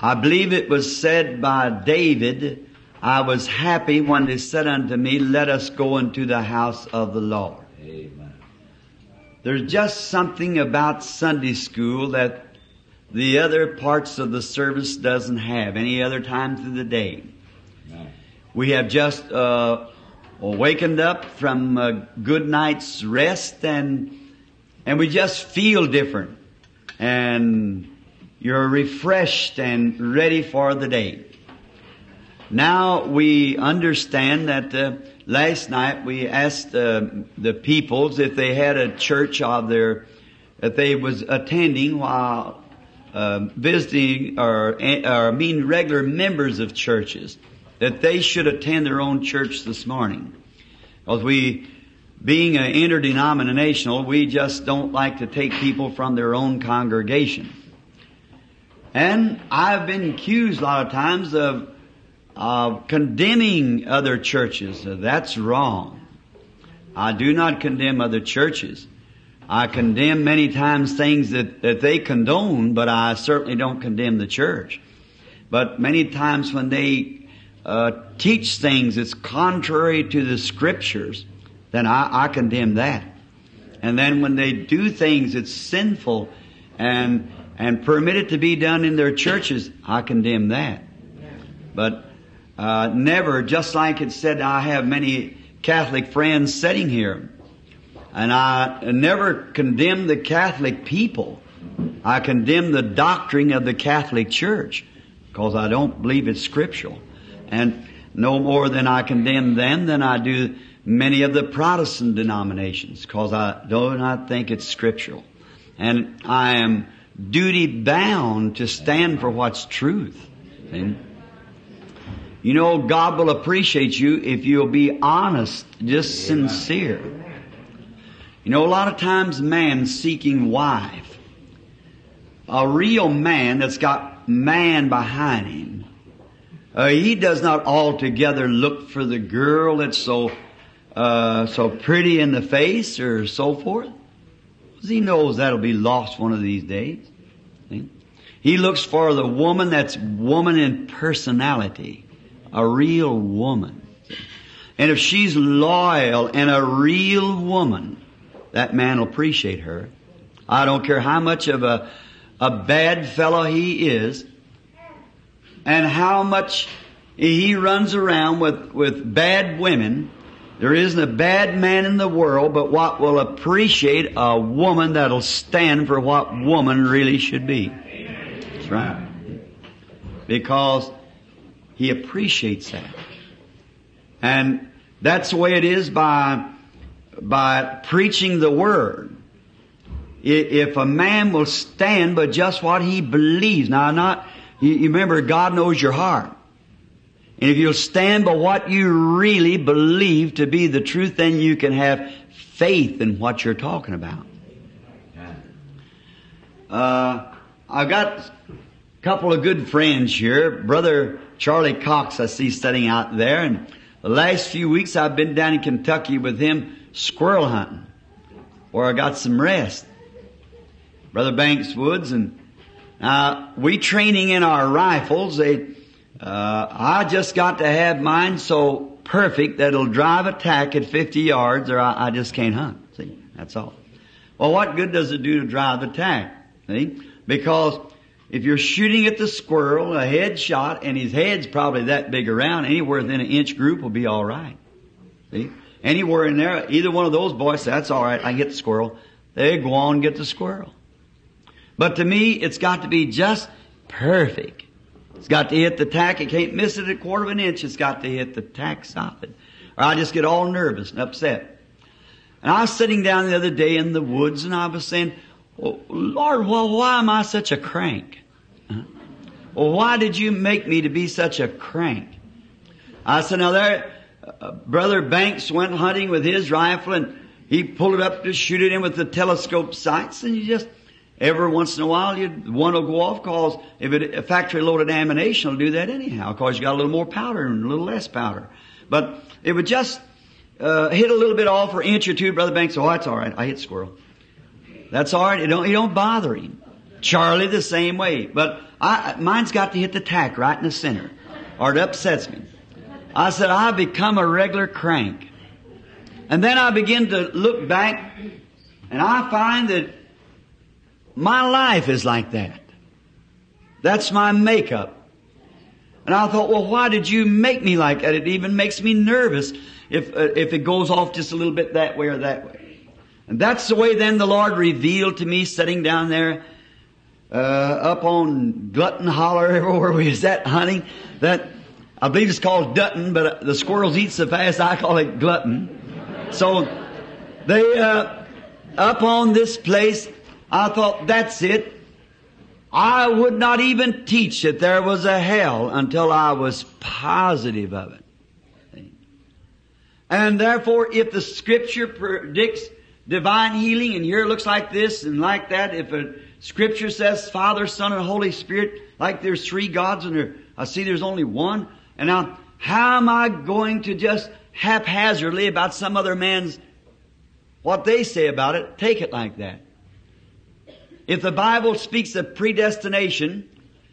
I believe it was said by David, I was happy when they said unto me, let us go into the house of the Lord. Amen. There's just something about Sunday school that the other parts of the service doesn't have any other times of the day. Amen. We have just uh, awakened up from a good night's rest and and we just feel different and you're refreshed and ready for the day. Now we understand that uh, last night we asked uh, the peoples if they had a church of their that they was attending while uh, visiting or, or being regular members of churches that they should attend their own church this morning. Because we, being an interdenominational, we just don't like to take people from their own congregation. And I've been accused a lot of times of, of condemning other churches. That's wrong. I do not condemn other churches. I condemn many times things that, that they condone, but I certainly don't condemn the church. But many times when they uh, teach things that's contrary to the scriptures, then I, I condemn that. And then when they do things that's sinful and and permit it to be done in their churches, I condemn that. But uh, never, just like it said, I have many Catholic friends sitting here, and I never condemn the Catholic people. I condemn the doctrine of the Catholic Church because I don't believe it's scriptural. And no more than I condemn them than I do many of the Protestant denominations because I do not think it's scriptural. And I am duty bound to stand for what's truth. See? You know, God will appreciate you if you'll be honest, just sincere. You know, a lot of times man seeking wife, a real man that's got man behind him, uh, he does not altogether look for the girl that's so uh, so pretty in the face or so forth. He knows that'll be lost one of these days. He looks for the woman that's woman in personality, a real woman. And if she's loyal and a real woman, that man will appreciate her. I don't care how much of a, a bad fellow he is, and how much he runs around with, with bad women. There isn't a bad man in the world but what will appreciate a woman that'll stand for what woman really should be. Right. Because he appreciates that. And that's the way it is by, by preaching the Word. If a man will stand by just what he believes, now not, you remember God knows your heart. And if you'll stand by what you really believe to be the truth, then you can have faith in what you're talking about. Uh, I've got a couple of good friends here. Brother Charlie Cox, I see studying out there, and the last few weeks I've been down in Kentucky with him squirrel hunting, where I got some rest. Brother Banks Woods, and uh, we training in our rifles. They, uh, I just got to have mine so perfect that it'll drive a tack at 50 yards, or I, I just can't hunt. See, that's all. Well, what good does it do to drive the tack? See? Because if you're shooting at the squirrel, a head shot, and his head's probably that big around, anywhere within an inch group will be all right. See? Anywhere in there, either one of those boys that's all right, I get the squirrel. They go on and get the squirrel. But to me, it's got to be just perfect. It's got to hit the tack. It can't miss it a quarter of an inch. It's got to hit the tack solid. Or I just get all nervous and upset. And I was sitting down the other day in the woods and I was saying, oh, Lord, well, why am I such a crank? Huh? Why did you make me to be such a crank? I said, now there, uh, Brother Banks went hunting with his rifle and he pulled it up to shoot it in with the telescope sights and you just, every once in a while you, one will go off cause if it, a factory loaded ammunition will do that anyhow cause you got a little more powder and a little less powder. But it would just, uh, hit a little bit off an inch or two, Brother Banks. Oh, that's all right. I hit squirrel. That's all right. It don't, it don't bother him. Charlie the same way. But I, mine's got to hit the tack right in the center, or it upsets me. I said, I become a regular crank. And then I begin to look back, and I find that my life is like that. That's my makeup. And I thought, well, why did you make me like that? It even makes me nervous if, uh, if it goes off just a little bit that way or that way. And that's the way then the Lord revealed to me sitting down there, uh, up on Glutton Holler, where we was at hunting, that I believe it's called Dutton, but the squirrels eat so fast I call it Glutton. So they, uh, up on this place, I thought, that's it. I would not even teach that there was a hell until I was positive of it. And therefore, if the scripture predicts divine healing and here it looks like this and like that, if a scripture says Father, Son, and Holy Spirit, like there's three gods and there, I see there's only one, and now, how am I going to just haphazardly about some other man's, what they say about it, take it like that? If the Bible speaks of predestination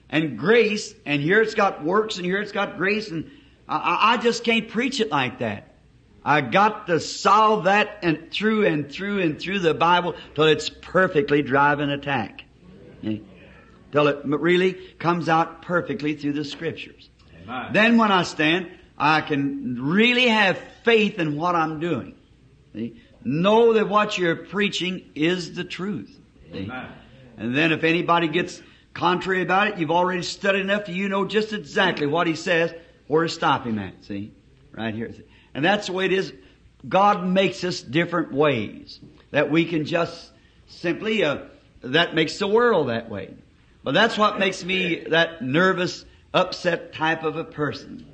and grace, and here it's got works and here it's got grace, and I, I just can't preach it like that. I got to solve that and through and through and through the Bible till it's perfectly driving attack. Till it really comes out perfectly through the scriptures. Amen. Then when I stand, I can really have faith in what I'm doing. See? Know that what you're preaching is the truth. And then if anybody gets contrary about it, you've already studied enough to you know just exactly what he says, where to stop him at. See? Right here. And that's the way it is. God makes us different ways that we can just simply, uh, that makes the world that way. But that's what makes me that nervous, upset type of a person.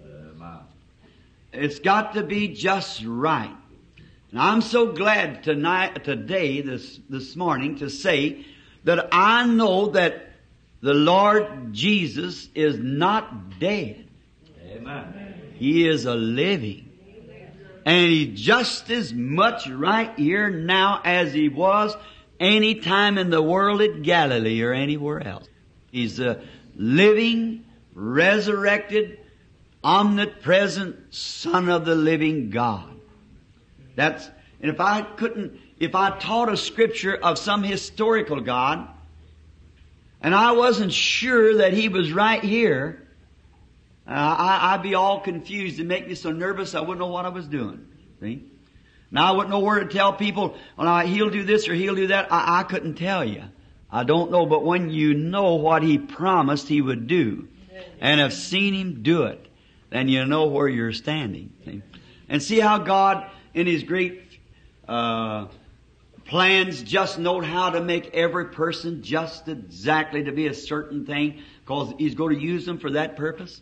It's got to be just right. And I'm so glad tonight, today, this, this morning, to say that I know that the Lord Jesus is not dead. Amen. He is a living. And He's just as much right here now as He was any time in the world at Galilee or anywhere else. He's a living, resurrected, omnipresent Son of the living God. That's, and if I couldn't, if I taught a scripture of some historical God, and I wasn't sure that He was right here, uh, I, would be all confused and make me so nervous I wouldn't know what I was doing. See? Now I wouldn't know where to tell people, well, he'll do this or he'll do that. I, I couldn't tell you. I don't know, but when you know what He promised He would do, and have seen Him do it, then you know where you're standing. See? And see how God, in His great uh, plans, just know how to make every person just exactly to be a certain thing, because He's going to use them for that purpose.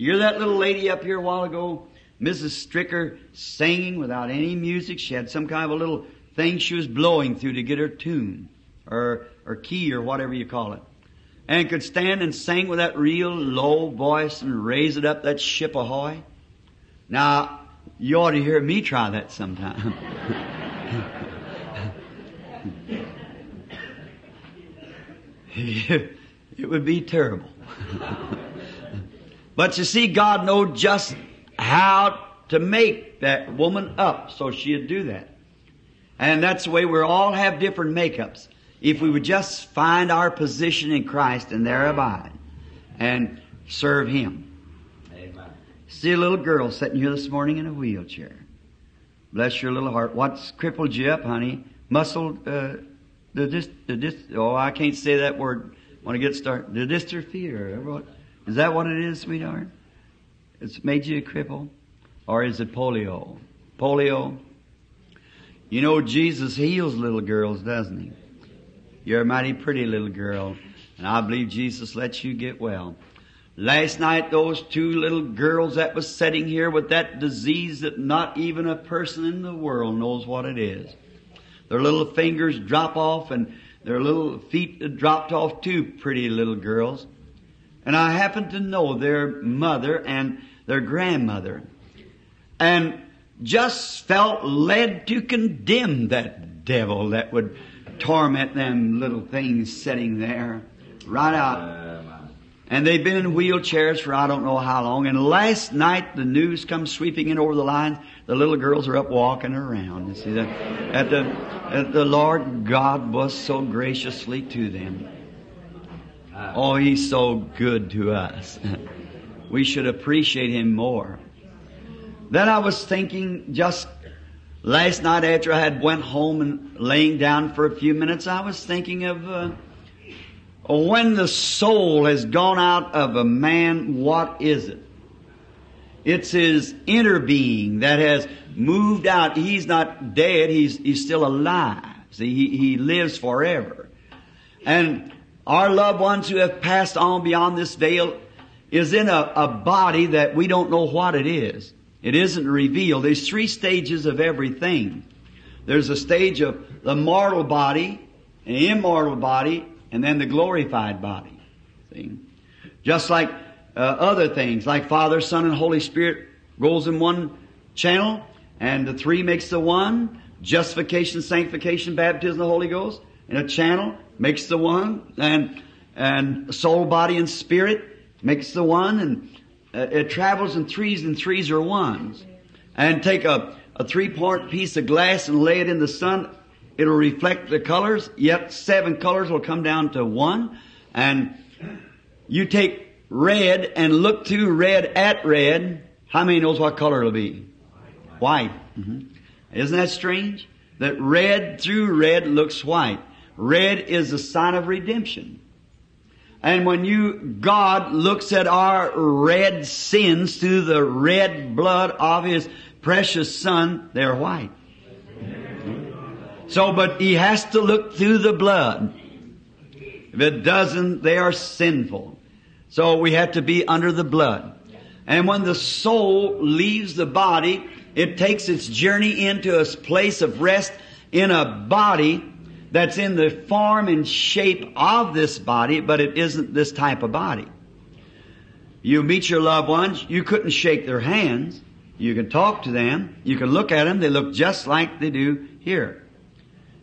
You're that little lady up here a while ago, Mrs. Stricker, singing without any music. She had some kind of a little thing she was blowing through to get her tune or, or key or whatever you call it. And could stand and sing with that real low voice and raise it up that ship ahoy. Now, you ought to hear me try that sometime. it would be terrible. but you see, God knew just how to make that woman up so she'd do that. And that's the way we all have different makeups if we would just find our position in Christ and there abide and serve Him. Amen. See a little girl sitting here this morning in a wheelchair. Bless your little heart. What's crippled you up, honey? Muscle, uh, the dis, the dis, oh, I can't say that word when I get started. The dystrophy or what? Is that what it is, sweetheart? It's made you a cripple? Or is it polio? Polio? You know, Jesus heals little girls, doesn't he? You're a mighty pretty little girl, and I believe Jesus lets you get well. Last night, those two little girls that was sitting here with that disease that not even a person in the world knows what it is. Their little fingers drop off and their little feet dropped off too, pretty little girls. And I happen to know their mother and their grandmother. And just felt led to condemn that devil that would torment them little things sitting there right out. And they've been in wheelchairs for I don't know how long. And last night the news comes sweeping in over the lines. The little girls are up walking around. You see that? At the, at the Lord God was so graciously to them. Oh, He's so good to us. we should appreciate Him more. Then I was thinking just last night after I had went home and laying down for a few minutes, I was thinking of, uh, when the soul has gone out of a man, what is it? It's his inner being that has moved out. He's not dead. He's, he's still alive. See, he, he lives forever. And our loved ones who have passed on beyond this veil is in a, a body that we don't know what it is. It isn't revealed. There's three stages of everything. There's a stage of the mortal body, an immortal body, and then the glorified body. See? Just like uh, other things, like Father, Son, and Holy Spirit goes in one channel, and the three makes the one. Justification, sanctification, baptism, the Holy Ghost in a channel makes the one, and and soul, body, and spirit makes the one, and uh, it travels in threes, and threes are ones. And take a, a three-part piece of glass and lay it in the sun, it'll reflect the colors, yet seven colors will come down to one. And you take red and look through red at red, how many knows what color it'll be? White. Mm-hmm. Isn't that strange? That red through red looks white. Red is a sign of redemption. And when you, God looks at our red sins through the red blood of His precious Son, they're white. So, but He has to look through the blood. If it doesn't, they are sinful. So we have to be under the blood. And when the soul leaves the body, it takes its journey into a place of rest in a body that's in the form and shape of this body, but it isn't this type of body. You meet your loved ones, you couldn't shake their hands. You can talk to them. You can look at them. They look just like they do here.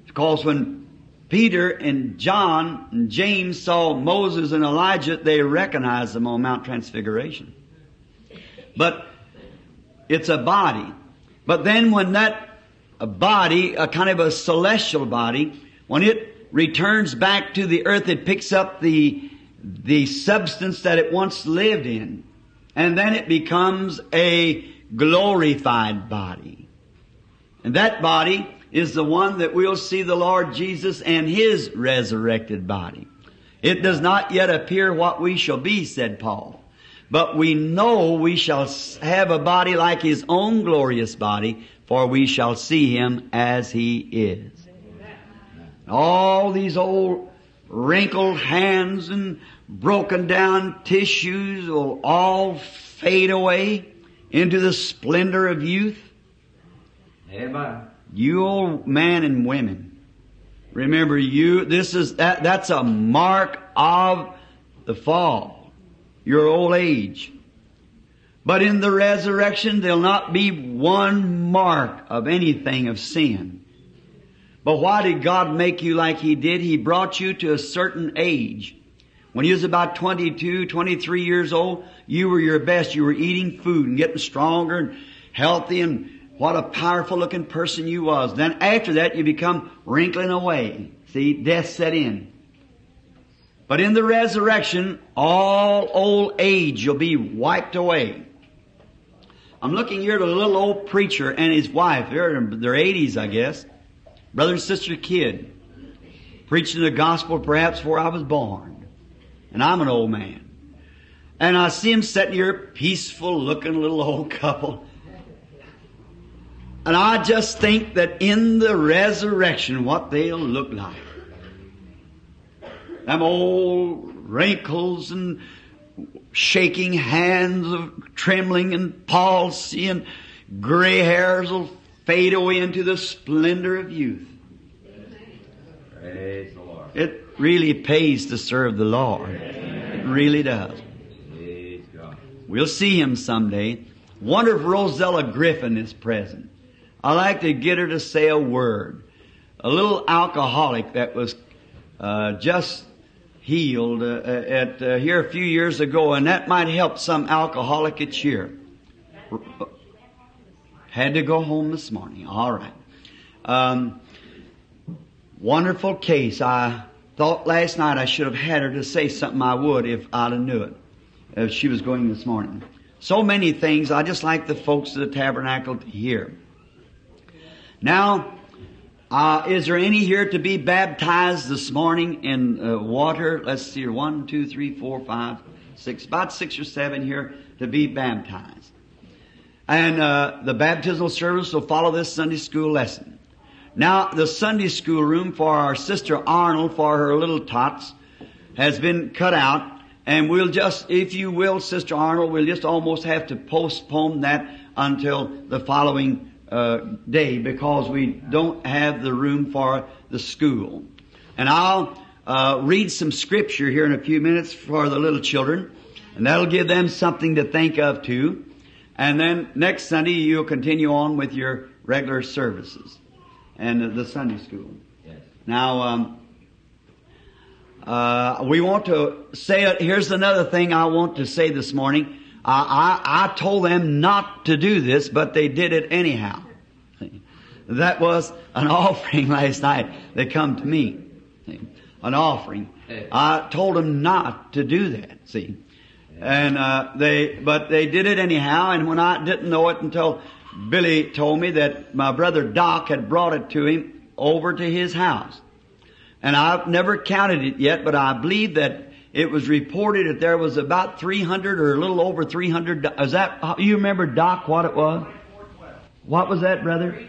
Because when Peter and John and James saw Moses and Elijah, they recognized them on Mount Transfiguration. But it's a body. But then when that body, a kind of a celestial body, when it returns back to the earth, it picks up the, the substance that it once lived in. And then it becomes a glorified body. And that body is the one that we'll see the Lord Jesus and His resurrected body. It does not yet appear what we shall be, said Paul. But we know we shall have a body like His own glorious body, for we shall see Him as He is. All these old wrinkled hands and broken down tissues will all fade away into the splendor of youth. Amen. You old men and women, remember you, this is, that, that's a mark of the fall, your old age. But in the resurrection, there'll not be one mark of anything of sin. But why did God make you like He did? He brought you to a certain age. When you was about 22, 23 years old, you were your best. You were eating food and getting stronger and healthy and what a powerful looking person you was. Then after that, you become wrinkling away. See, death set in. But in the resurrection, all old age you'll be wiped away. I'm looking here at a little old preacher and his wife. They're in their 80s, I guess. Brother and sister Kidd. Preaching the gospel perhaps before I was born. And I'm an old man. And I see him sitting here, peaceful looking little old couple. And I just think that in the resurrection, what they'll look like. Them old wrinkles and shaking hands of trembling and palsy and gray hairs will fade away into the splendor of youth. Praise the Lord. It really pays to serve the Lord. It really does. Praise God. We'll see him someday. Wonder if Rosella Griffin is present. I like to get her to say a word. A little alcoholic that was uh, just healed uh, at uh, here a few years ago, and that might help some alcoholic at cheer. Had to go home this morning. All right. Um, wonderful case. I thought last night I should have had her to say something I would if I'd have knew it. If she was going this morning. So many things I just like the folks of the tabernacle to hear. Now, uh, is there any here to be baptized this morning in uh, water? Let's see here. One, two, three, four, five, six. About six or seven here to be baptized. And uh, the baptismal service will follow this Sunday school lesson. Now, the Sunday school room for our sister Arnold for her little tots has been cut out. And we'll just, if you will, Sister Arnold, we'll just almost have to postpone that until the following uh, day because we don't have the room for the school. And I'll uh, read some scripture here in a few minutes for the little children, and that'll give them something to think of too. And then next Sunday you'll continue on with your regular services and the Sunday school. Yes. Now, um, uh, we want to say it. Here's another thing I want to say this morning. I, I, I told them not to do this, but they did it anyhow. That was an offering last night. They come to me. An offering. I told them not to do that, see. And, uh, they, but they did it anyhow, and when I didn't know it until Billy told me that my brother Doc had brought it to him over to his house. And I've never counted it yet, but I believe that it was reported that there was about 300 or a little over 300. Is that, you remember Doc what it was? What was that, brother?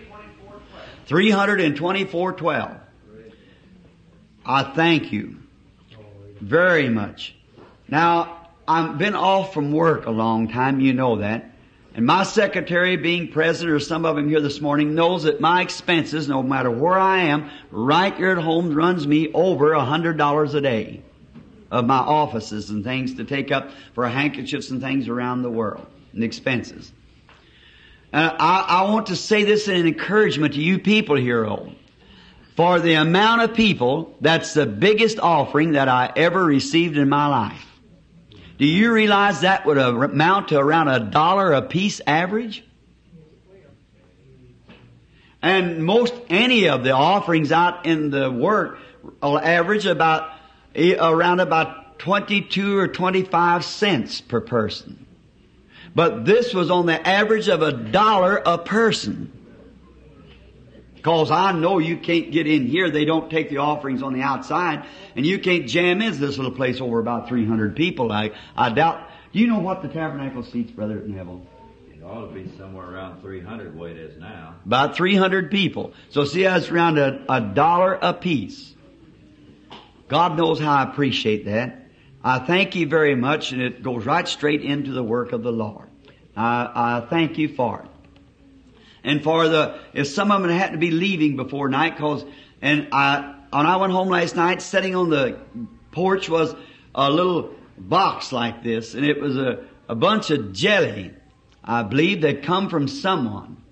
324.12. I thank you very much. Now, I've been off from work a long time, you know that. And my secretary, being present, or some of them here this morning, knows that my expenses, no matter where I am, right here at home, runs me over a hundred dollars a day of my offices and things to take up for handkerchiefs and things around the world and expenses. And I, I want to say this in encouragement to you people here, old. For the amount of people, that's the biggest offering that I ever received in my life. Do you realize that would amount to around a dollar a piece average? And most any of the offerings out in the work average about eh, around about 22 or 25 cents per person. But this was on the average of a dollar a person. Cause I know you can't get in here. They don't take the offerings on the outside. And you can't jam into this little place over about 300 people. I, I doubt. Do you know what the tabernacle seats, Brother Neville? It ought to be somewhere around 300 the way it is now. About 300 people. So see, that's around a, a dollar a piece. God knows how I appreciate that. I thank you very much, and it goes right straight into the work of the Lord. I, I thank you for it. And for the, if some of them had to be leaving before night, cause, and I, when I went home last night, sitting on the porch was a little box like this, and it was a, a bunch of jelly. I believe that come from someone.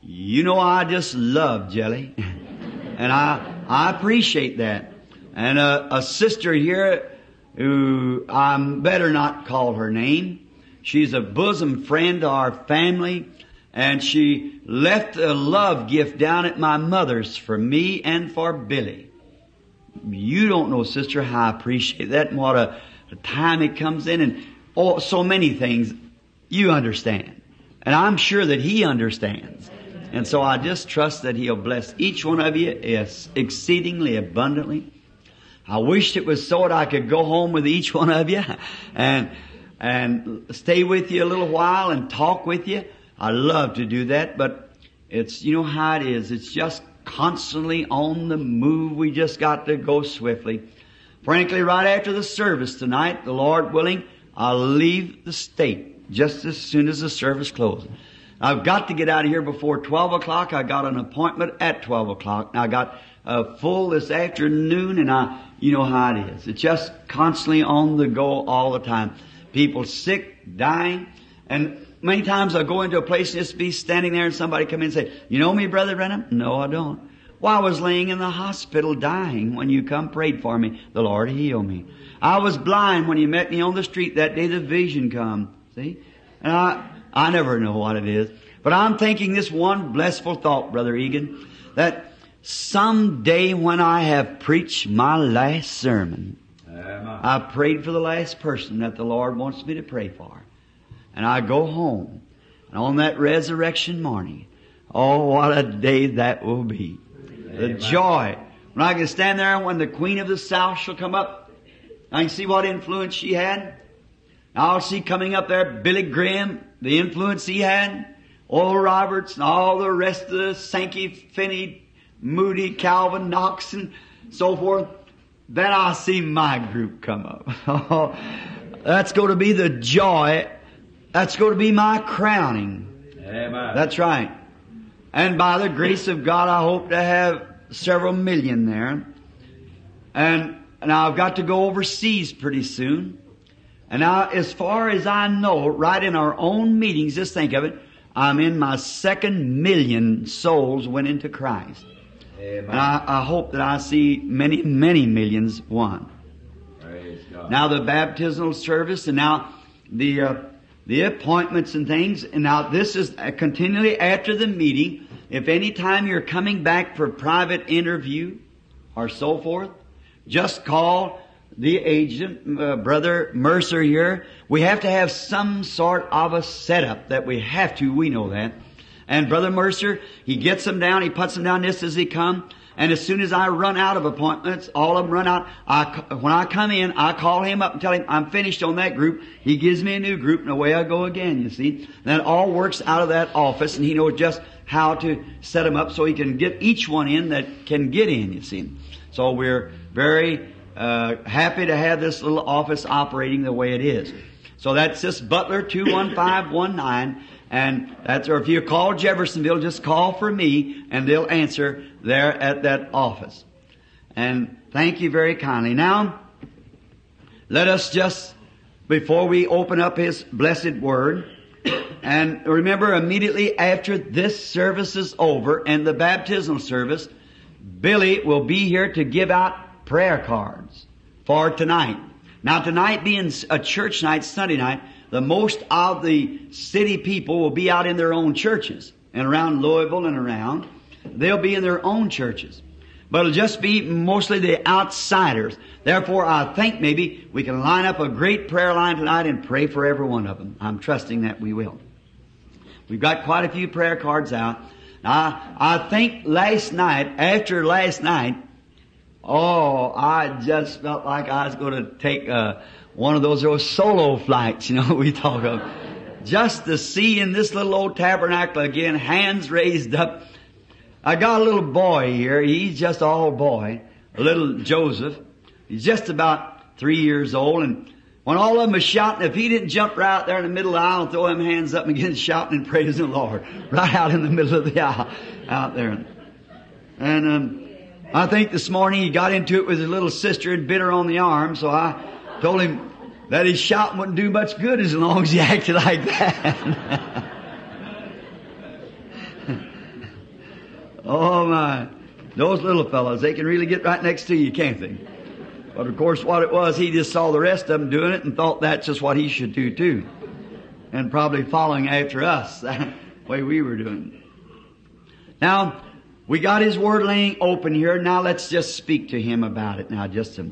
You know, I just love jelly. and I, I appreciate that. And a, a sister here who I better not call her name. She's a bosom friend to our family and she left a love gift down at my mother's for me and for Billy. You don't know, sister, how I appreciate that and what a, a time it comes in and oh, so many things you understand. And I'm sure that he understands. And so I just trust that he'll bless each one of you yes, exceedingly abundantly. I wished it was so that I could go home with each one of you and, and stay with you a little while and talk with you. I love to do that, but it's, you know how it is. It's just constantly on the move. We just got to go swiftly. Frankly, right after the service tonight, the Lord willing, I'll leave the state just as soon as the service closes. I've got to get out of here before 12 o'clock. I got an appointment at 12 o'clock. Now I got uh, full this afternoon and I, you know how it is. It's just constantly on the go all the time. People sick, dying, and many times I'll go into a place and just be standing there and somebody come in and say, you know me, Brother Branham? No, I don't. Well, I was laying in the hospital dying when you come prayed for me. The Lord healed me. I was blind when you met me on the street that day the vision come. See? And I, I never know what it is. But I'm thinking this one blissful thought, Brother Egan, that someday when I have preached my last sermon, Amen. I prayed for the last person that the Lord wants me to pray for. And I go home. And on that resurrection morning, oh, what a day that will be. The joy. When I can stand there when the Queen of the South shall come up, I can see what influence she had. I'll see coming up there Billy Graham, the influence he had, Oral Roberts, and all the rest of the Sankey, Finney, Moody, Calvin, Knox, and so forth. Then I'll see my group come up. That's going to be the joy. That's going to be my crowning. Amen. That's right. And by the grace of God, I hope to have several million there. And now I've got to go overseas pretty soon. And now, as far as I know, right in our own meetings, just think of it, I'm in my second million souls went into Christ. Amen. And I, I hope that I see many, many millions won. Praise God. Now the baptismal service, and now the uh, the appointments and things, and now this is continually after the meeting. If any time you're coming back for private interview or so forth, just call the agent, uh, brother Mercier here. We have to have some sort of a setup that we have to. We know that. And brother Mercier, he gets them down. He puts them down just as he come. And as soon as I run out of appointments, all of them run out. I, when I come in, I call him up and tell him I'm finished on that group. He gives me a new group, and away I go again. You see, that all works out of that office, and he knows just how to set them up so he can get each one in that can get in. You see, so we're very uh, happy to have this little office operating the way it is. So that's just Butler two one five one nine. And that's, or if you call Jeffersonville, just call for me and they'll answer there at that office. And thank you very kindly. Now, let us just, before we open up His blessed Word, and remember immediately after this service is over and the baptismal service, Billy will be here to give out prayer cards for tonight. Now tonight being a church night, Sunday night, the most of the city people will be out in their own churches and around Louisville and around. They'll be in their own churches. But it'll just be mostly the outsiders. Therefore, I think maybe we can line up a great prayer line tonight and pray for every one of them. I'm trusting that we will. We've got quite a few prayer cards out. I, I think last night, after last night, oh, I just felt like I was going to take uh, one of those old solo flights, you know, we talk of. Just to see in this little old tabernacle again, hands raised up. I got a little boy here. He's just all boy. A little Joseph. He's just about three years old and when all of them are shouting, if he didn't jump right out there in the middle of the aisle and throw them hands up and begin shouting and praising the Lord, right out in the middle of the aisle, out there. And um, I think this morning he got into it with his little sister and bit her on the arm, so I told him that his shouting wouldn't do much good as long as he acted like that. oh my. Those little fellows, they can really get right next to you, can't they? But of course what it was, he just saw the rest of them doing it and thought that's just what he should do too. And probably following after us, the way we were doing. Now, we got his word laying open here. Now let's just speak to him about it now, just a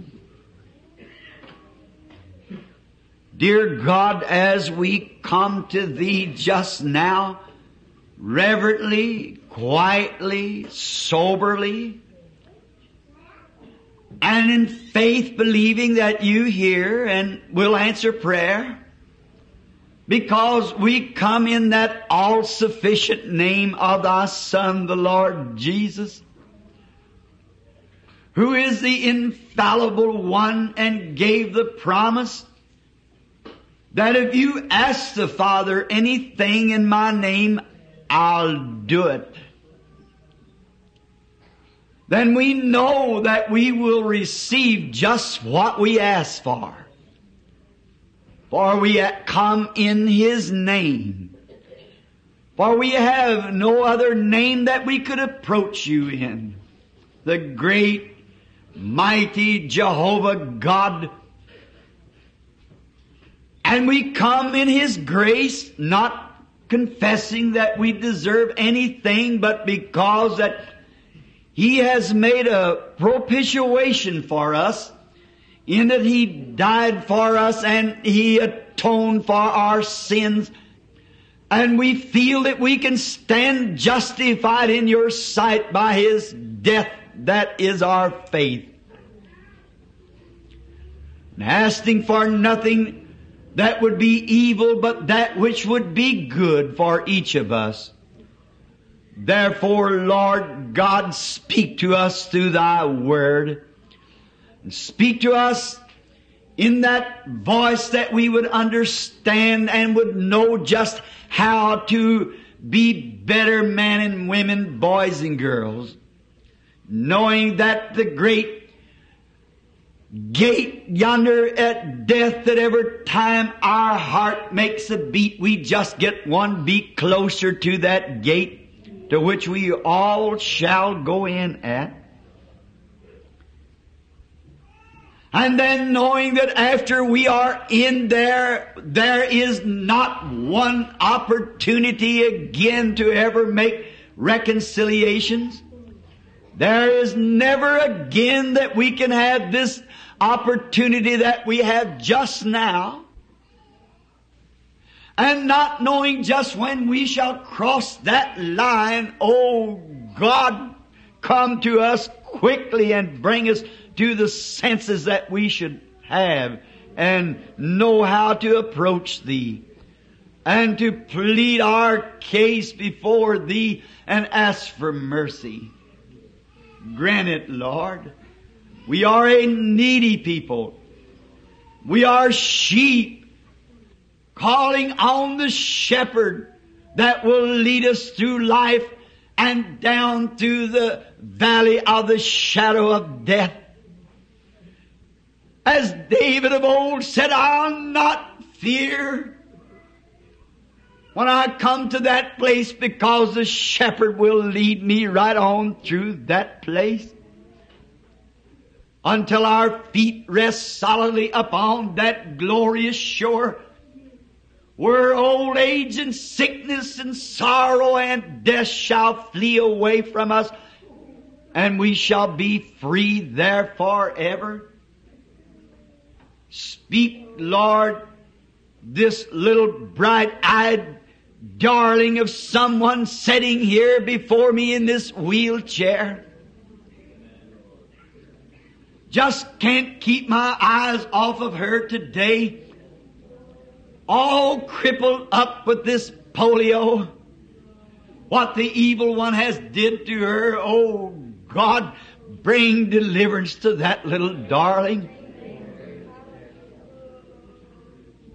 Dear God, as we come to Thee just now, reverently, quietly, soberly, and in faith believing that You hear and will answer prayer, because we come in that all-sufficient name of Thy Son, the Lord Jesus, who is the infallible one and gave the promise that if you ask the Father anything in my name, I'll do it. Then we know that we will receive just what we ask for. For we come in His name. For we have no other name that we could approach you in. the great, mighty Jehovah God. And we come in His grace, not confessing that we deserve anything, but because that He has made a propitiation for us, in that He died for us and He atoned for our sins. And we feel that we can stand justified in your sight by His death. That is our faith. And asking for nothing that would be evil, but that which would be good for each of us. Therefore, Lord God, speak to us through thy word. Speak to us in that voice that we would understand and would know just how to be better men and women, boys and girls. Knowing that the great gate yonder at death that every time our heart makes a beat, we just get one beat closer to that gate to which we all shall go in at. And then knowing that after we are in there, there is not one opportunity again to ever make reconciliations. There is never again that we can have this opportunity that we have just now. And not knowing just when we shall cross that line, oh God, come to us quickly and bring us to the senses that we should have and know how to approach Thee and to plead our case before Thee and ask for mercy. Grant it, Lord. We are a needy people. We are sheep calling on the shepherd that will lead us through life and down through the valley of the shadow of death. As David of old said, I'll not fear when I come to that place because the shepherd will lead me right on through that place until our feet rest solidly upon that glorious shore where old age and sickness and sorrow and death shall flee away from us and we shall be free there forever. Speak, Lord, this little bright-eyed darling of someone sitting here before me in this wheelchair. Just can't keep my eyes off of her today. All crippled up with this polio. What the evil one has did to her. Oh God, bring deliverance to that little darling.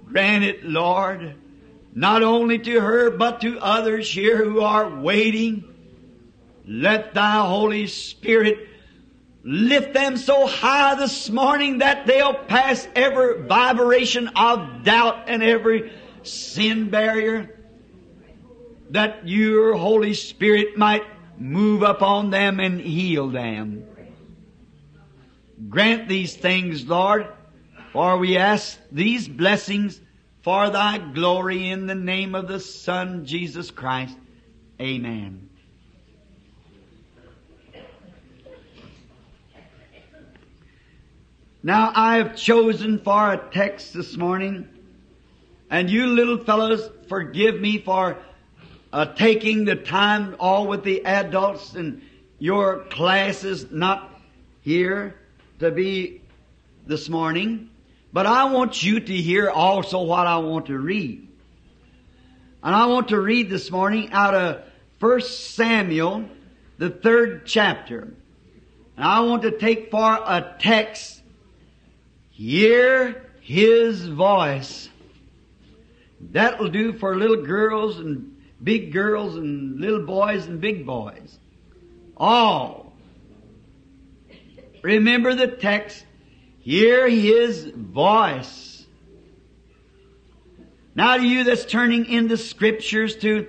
Grant it, Lord, not only to her, but to others here who are waiting. Let thy Holy Spirit lift them so high this morning that they'll pass every vibration of doubt and every sin barrier. That your Holy Spirit might move upon them and heal them. Grant these things, Lord, for we ask these blessings for thy glory in the name of the Son, Jesus Christ. Amen. Now I have chosen for a text this morning, and you little fellows forgive me for uh, taking the time all with the adults and your classes not here to be this morning. But I want you to hear also what I want to read. And I want to read this morning out of 1 Samuel, the third chapter. And I want to take for a text, hear his voice. That'll do for little girls and big girls and little boys and big boys. All. Remember the text, hear his voice. Now to you that's turning in the scriptures to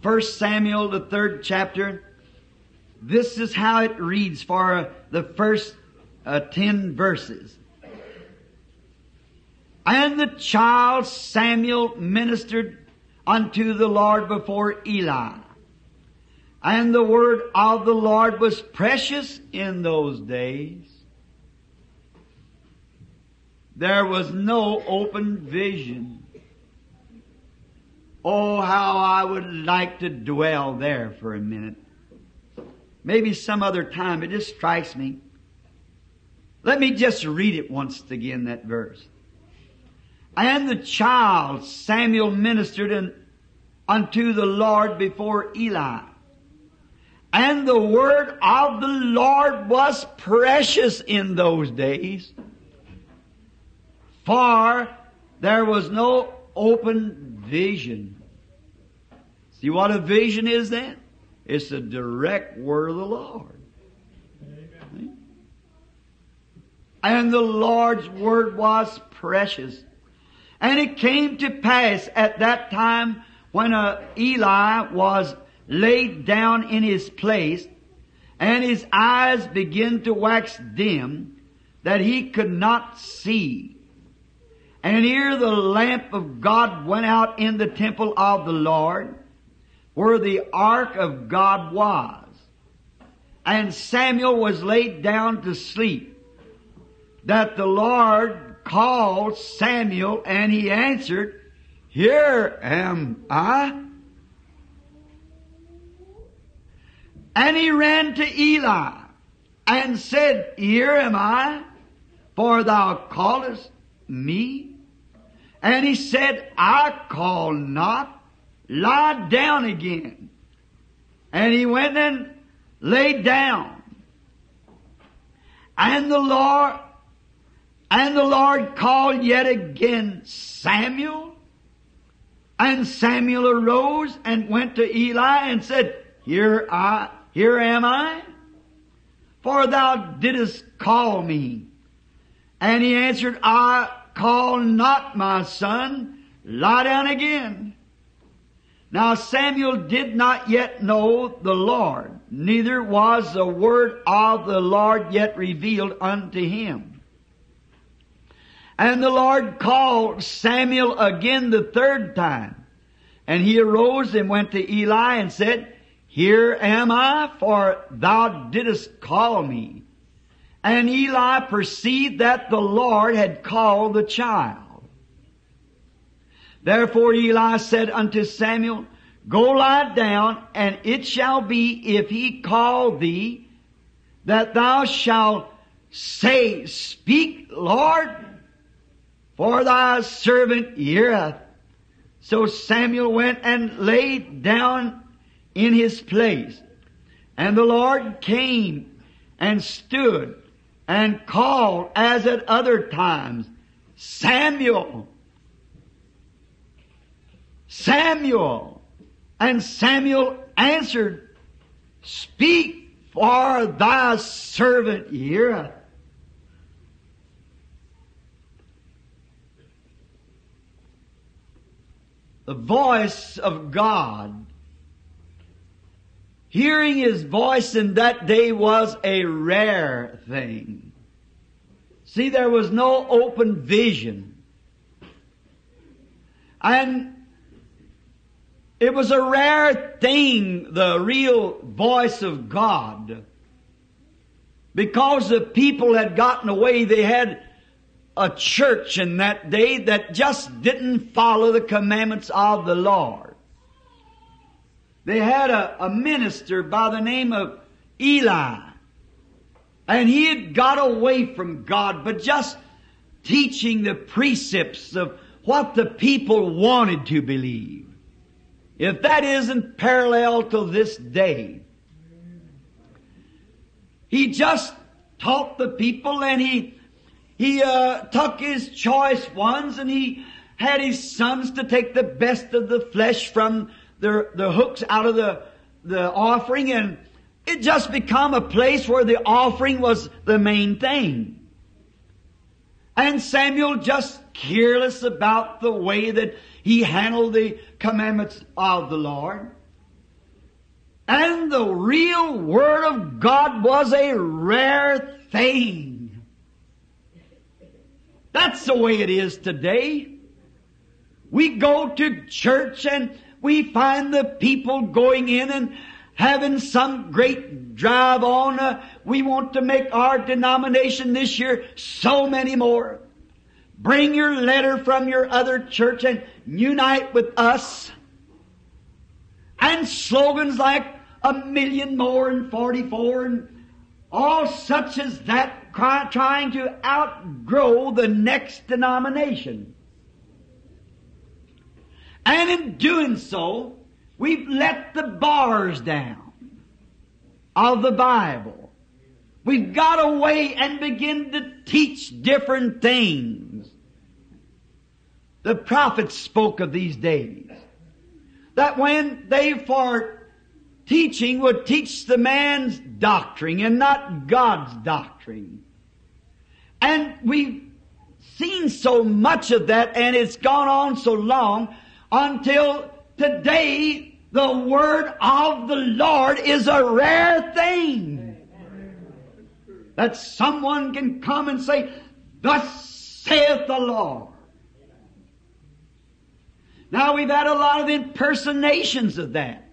1 Samuel, the third chapter, this is how it reads for the first uh, ten verses. And the child Samuel ministered unto the Lord before Eli. And the word of the Lord was precious in those days. There was no open vision. Oh, how I would like to dwell there for a minute. Maybe some other time. It just strikes me. Let me just read it once again, that verse. And the child Samuel ministered in, unto the Lord before Eli. And the word of the Lord was precious in those days. For there was no open vision. See what a vision is then? It's the direct word of the Lord. And the Lord's word was precious. And it came to pass at that time when uh, Eli was laid down in his place and his eyes began to wax dim that he could not see. And here the lamp of God went out in the temple of the Lord where the ark of God was. And Samuel was laid down to sleep that the Lord called Samuel and he answered, Here am I. And he ran to Eli and said, Here am I, for thou callest me. And he said, I call not, lie down again. And he went and laid down. And the Lord, and the Lord called yet again Samuel. And Samuel arose and went to Eli and said, Here I, here am I, for thou didst call me. And he answered, I call not my son, lie down again. Now Samuel did not yet know the Lord, neither was the word of the Lord yet revealed unto him. And the Lord called Samuel again the third time. And he arose and went to Eli and said, Here am I, for thou didst call me. And Eli perceived that the Lord had called the child. Therefore Eli said unto Samuel, Go lie down, and it shall be if he call thee, that thou shalt say, Speak, Lord, for thy servant heareth. So Samuel went and laid down in his place. And the Lord came and stood and called as at other times, Samuel, Samuel. And Samuel answered, Speak, for thy servant heareth. The voice of God. Hearing His voice in that day was a rare thing. See, there was no open vision. And it was a rare thing, the real voice of God. Because the people had gotten away, they had a church in that day that just didn't follow the commandments of the Lord. They had a, a minister by the name of Eli. And he had got away from God, but just teaching the precepts of what the people wanted to believe. If that isn't parallel to this day, he just taught the people and he he uh, took his choice ones and he had his sons to take the best of the flesh from the, the hooks out of the, the offering and it just become a place where the offering was the main thing. And Samuel just careless about the way that he handled the commandments of the Lord. And the real Word of God was a rare thing. That's the way it is today. We go to church and we find the people going in and having some great drive on. Uh, we want to make our denomination this year so many more. Bring your letter from your other church and unite with us. And slogans like a million more and 44 and all such as that trying to outgrow the next denomination. And in doing so, we've let the bars down of the Bible. We've got away and begin to teach different things. The prophets spoke of these days. That when they for teaching would teach the man's doctrine and not God's doctrine. And we've seen so much of that and it's gone on so long until today the word of the Lord is a rare thing. That someone can come and say, Thus saith the Lord. Now we've had a lot of impersonations of that.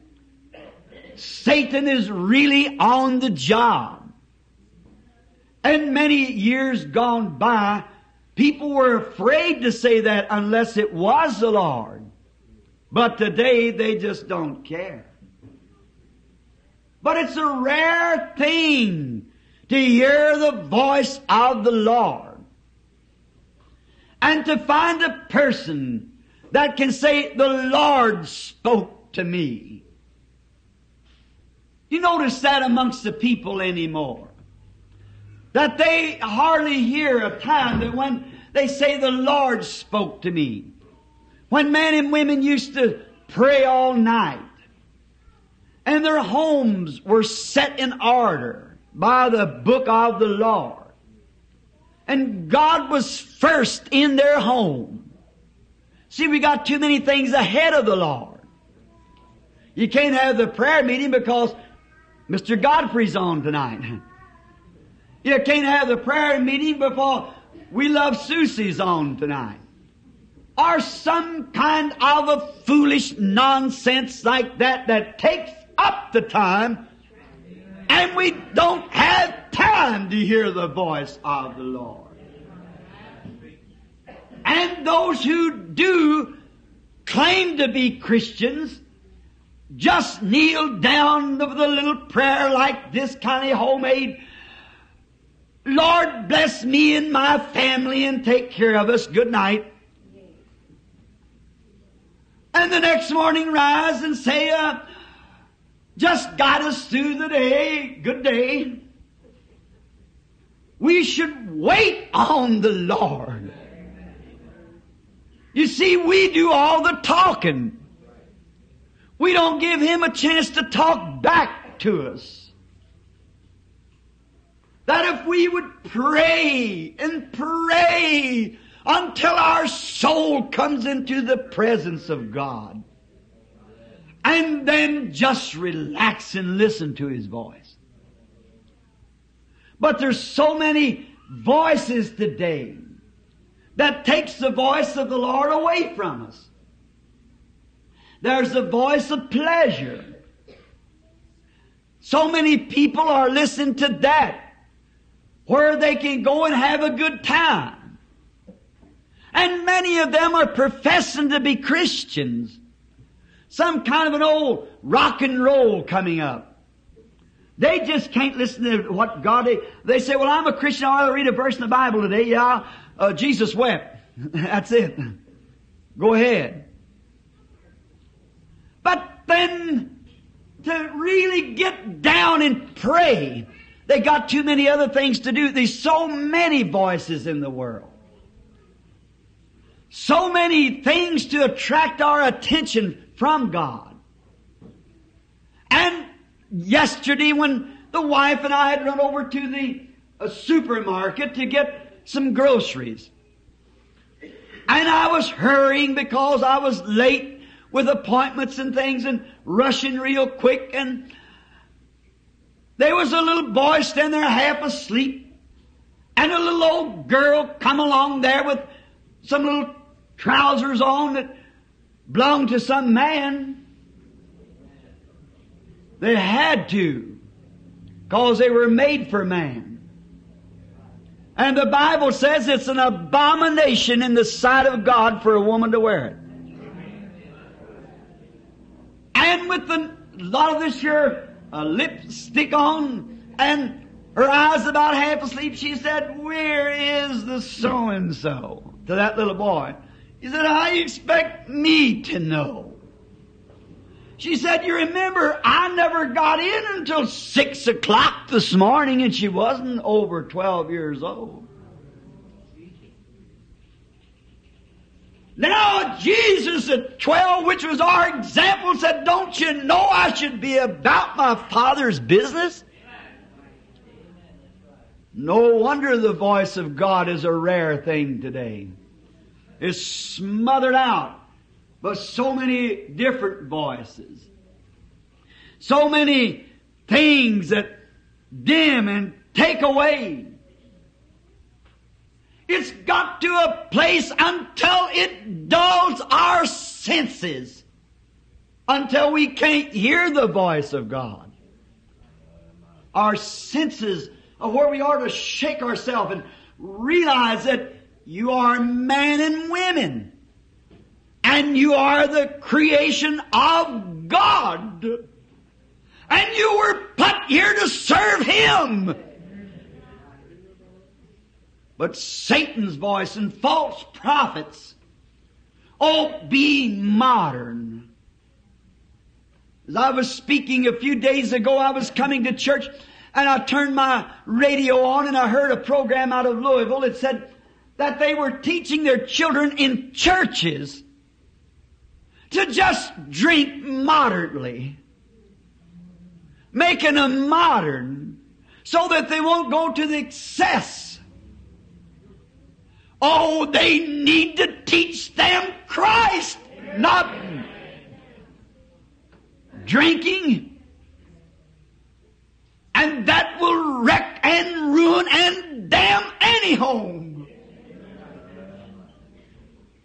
Satan is really on the job. And many years gone by, people were afraid to say that unless it was the Lord. But today they just don't care. But it's a rare thing to hear the voice of the Lord. And to find a person that can say, the Lord spoke to me. You notice that amongst the people anymore. That they hardly hear a time that when they say the Lord spoke to me. When men and women used to pray all night and their homes were set in order by the book of the Lord. And God was first in their home. See, we got too many things ahead of the Lord. You can't have the prayer meeting because Mr. Godfrey's on tonight. You can't have the prayer meeting before we love Susie's on tonight. Or some kind of a foolish nonsense like that that takes up the time and we don't have time to hear the voice of the Lord. And those who do claim to be Christians just kneel down with the little prayer like this kind of homemade. Lord bless me and my family and take care of us. Good night. And the next morning rise and say, uh, just got us through the day. Good day. We should wait on the Lord. You see, we do all the talking. We don't give Him a chance to talk back to us. That if we would pray and pray until our soul comes into the presence of God, and then just relax and listen to His voice. But there's so many voices today that takes the voice of the Lord away from us. There's the voice of pleasure. So many people are listening to that where they can go and have a good time. And many of them are professing to be Christians. Some kind of an old rock and roll coming up. They just can't listen to what God, they, they say, well, I'm a Christian, I'll read a verse in the Bible today. Yeah, uh, Jesus wept. That's it. Go ahead. But then, to really get down and pray, they got too many other things to do. There's so many voices in the world. So many things to attract our attention from God. And yesterday when the wife and I had run over to the uh, supermarket to get some groceries. And I was hurrying because I was late with appointments and things and rushing real quick and there was a little boy standing there half asleep, and a little old girl come along there with some little trousers on that belonged to some man. They had to, cause they were made for man. And the Bible says it's an abomination in the sight of God for a woman to wear it. And with a lot of this here uh, lipstick on and her eyes about half asleep, she said, Where is the so and so? To that little boy. He said, How you expect me to know? She said, You remember, I never got in until six o'clock this morning, and she wasn't over 12 years old. Now, Jesus at 12, which was our example, said, Don't you know I should be about my Father's business? No wonder the voice of God is a rare thing today. It's smothered out by so many different voices. So many things that dim and take away. It's got to a place until it dulls our senses. Until we can't hear the voice of God. Our senses of where we are to shake ourselves and realize that you are men and women. And you are the creation of God. And you were put here to serve Him. But Satan's voice and false prophets, oh, be modern. As I was speaking a few days ago, I was coming to church and I turned my radio on and I heard a program out of Louisville. It said that they were teaching their children in churches to just drink moderately. Making them modern so that they won't go to the excess. Oh, they need to teach them Christ, not drinking. And that will wreck and ruin and damn any home.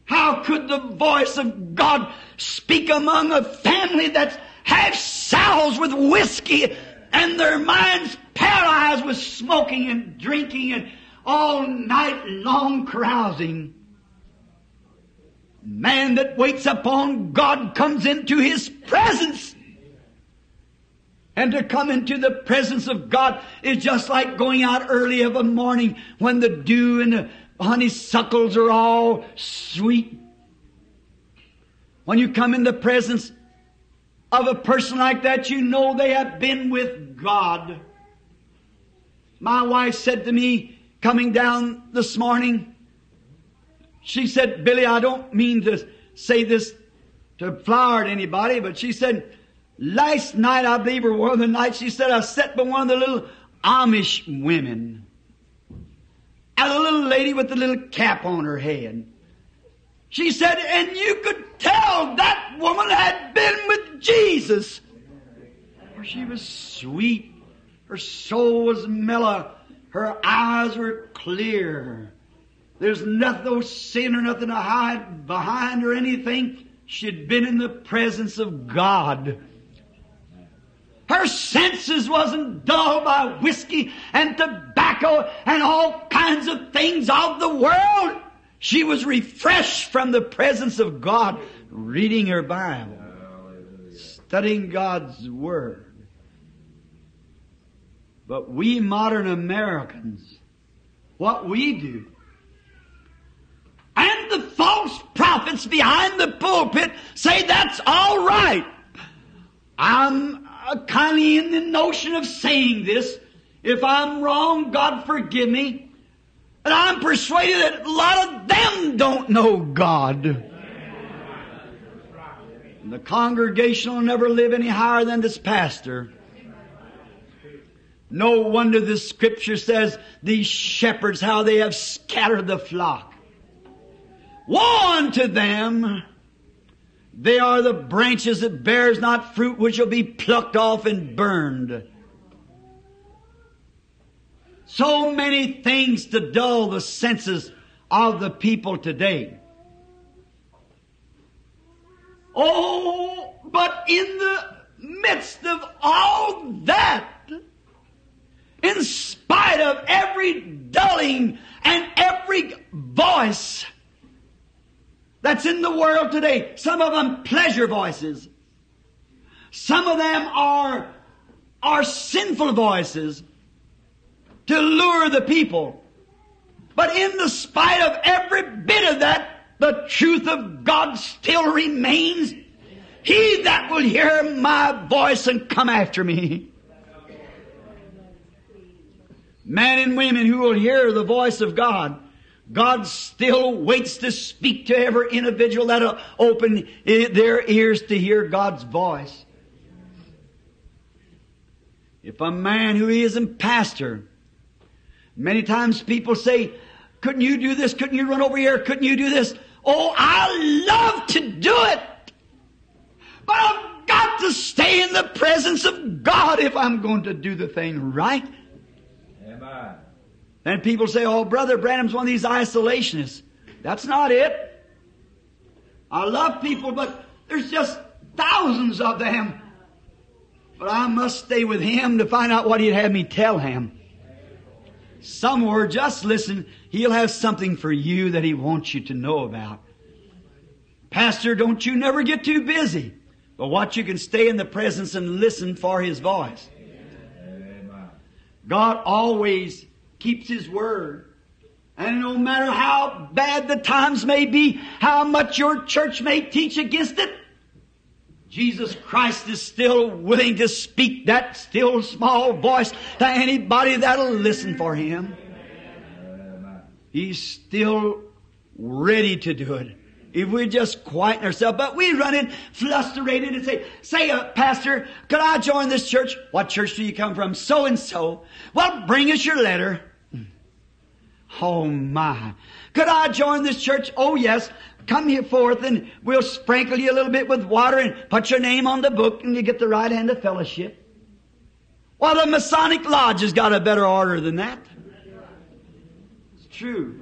How could the voice of God speak among a family that's half soused with whiskey and their minds paralyzed with smoking and drinking and all night long carousing? Man that waits upon God comes into His presence. And to come into the presence of God is just like going out early of a morning when the dew and the honeysuckles are all sweet. When you come in the presence of a person like that, you know they have been with God. My wife said to me, coming down this morning, she said, Billy, I don't mean to say this to flower at anybody, but she said, last night, I believe, or one of the nights, she said, I sat by one of the little Amish women. And a little lady with a little cap on her head. She said, and you could tell that woman had been with Jesus. For she was sweet. Her soul was mellow. Her eyes were clear. There's nothing, no sin or nothing to hide behind or anything. She'd been in the presence of God. Her senses wasn't dulled by whiskey and tobacco and all kinds of things of the world. She was refreshed from the presence of God, reading her Bible, studying God's Word. But we modern Americans, what we do, and the false prophets behind the pulpit say that's all right. I'm kind of in the notion of saying this. If I'm wrong, God forgive me. But I'm persuaded that a lot of them don't know God. And the congregation will never live any higher than this pastor. No wonder the scripture says these shepherds, how they have scattered the flock. Woe unto them! They are the branches that bears not fruit which shall be plucked off and burned. So many things to dull the senses of the people today. Oh, but in the midst of all that, in spite of every dulling and every voice that's in the world today, some of them pleasure voices, some of them are, are sinful voices to lure the people. But in the spite of every bit of that, the truth of God still remains. He that will hear my voice and come after me. Men and women who will hear the voice of God. God still waits to speak to every individual that'll open their ears to hear God's voice. If a man who isn't pastor, many times people say, couldn't you do this? Couldn't you run over here? Couldn't you do this? Oh, I love to do it. But I've got to stay in the presence of God if I'm going to do the thing right. Then people say, oh, Brother Branham's one of these isolationists. That's not it. I love people, but there's just thousands of them. But I must stay with him to find out what he'd have me tell him. Somewhere, just listen, he'll have something for you that he wants you to know about. Pastor, don't you never get too busy. But watch, you can stay in the presence and listen for his voice. God always keeps His word. And no matter how bad the times may be, how much your church may teach against it, Jesus Christ is still willing to speak that still small voice to anybody that'll listen for Him. He's still ready to do it. If we just quieten ourselves, but we run in frustrated and say, say, uh, pastor, could I join this church? What church do you come from? So and so. Well, bring us your letter. Oh my. Could I join this church? Oh yes. Come here forth and we'll sprinkle you a little bit with water and put your name on the book and you get the right hand of fellowship. Well, the Masonic Lodge has got a better order than that. It's true.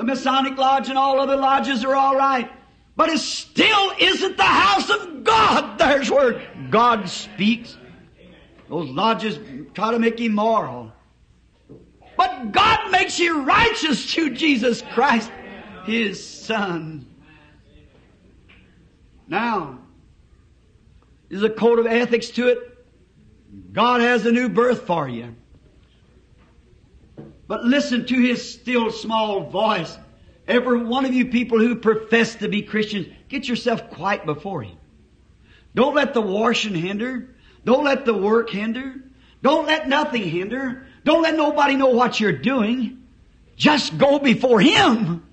The Masonic Lodge and all other lodges are all right. But it still isn't the house of God. There's where God speaks. Those lodges try to make you moral. But God makes you righteous through Jesus Christ, His Son. Now, is a code of ethics to it. God has a new birth for you. But listen to His still small voice. Every one of you people who profess to be Christians, get yourself quiet before Him. Don't let the washing hinder. Don't let the work hinder. Don't let nothing hinder. Don't let nobody know what you're doing. Just go before Him.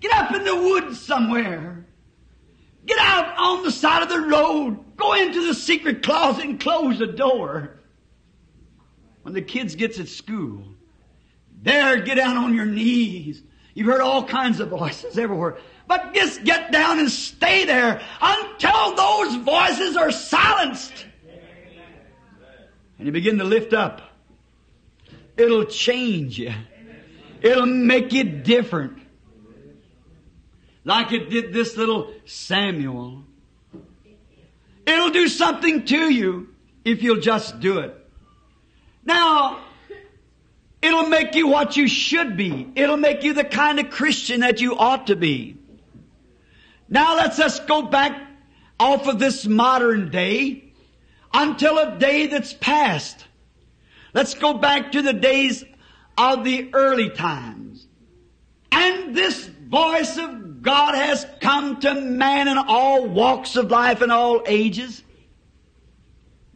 Get up in the woods somewhere. Get out on the side of the road. Go into the secret closet and close the door. When the kids gets at school, there, get down on your knees. You've heard all kinds of voices everywhere. But just get down and stay there until those voices are silenced. And you begin to lift up. It'll change you. It'll make you different. Like it did this little Samuel. It'll do something to you if you'll just do it. Now, it'll make you what you should be. It'll make you the kind of Christian that you ought to be. Now let's just go back off of this modern day until a day that's past. Let's go back to the days of the early times. And this voice of God has come to man in all walks of life and all ages.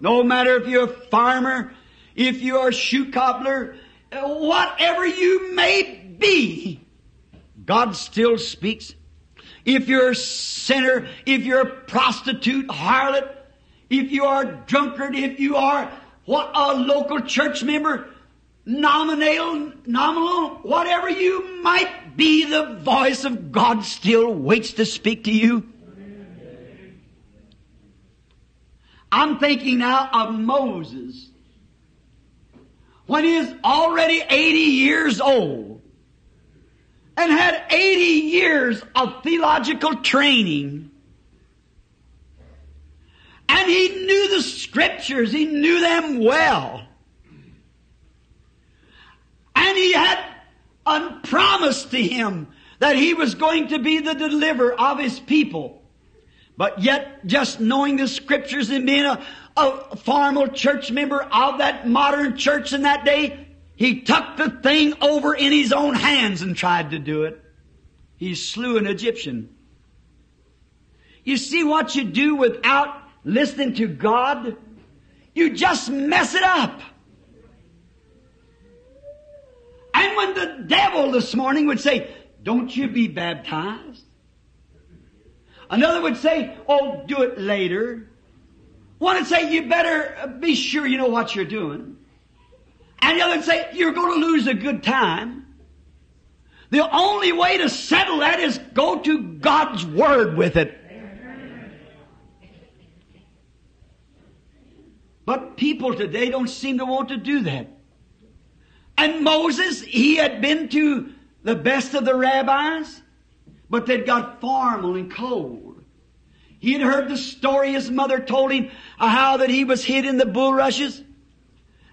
No matter if you're a farmer, if you're a shoe cobbler, whatever you may be, God still speaks. If you're a sinner, if you're a prostitute, harlot, if you are a drunkard, if you are what a local church member, nominal, nominal, whatever you might be, the voice of God still waits to speak to you. I'm thinking now of Moses. When he is already 80 years old and had 80 years of theological training. And he knew the scriptures. He knew them well. And he had a promise to him that he was going to be the deliverer of his people. But yet, just knowing the scriptures and being a, a formal church member of that modern church in that day, he took the thing over in his own hands and tried to do it. He slew an Egyptian. You see what you do without listening to God? You just mess it up. And when the devil this morning would say, don't you be baptized? Another would say, oh, do it later. One would say, you better uh, be sure you know what you're doing. And the other would say, you're going to lose a good time. The only way to settle that is go to God's Word with it. But people today don't seem to want to do that. And Moses, he had been to the best of the rabbis, but they'd got formal and cold. He had heard the story his mother told him uh, how that he was hid in the bulrushes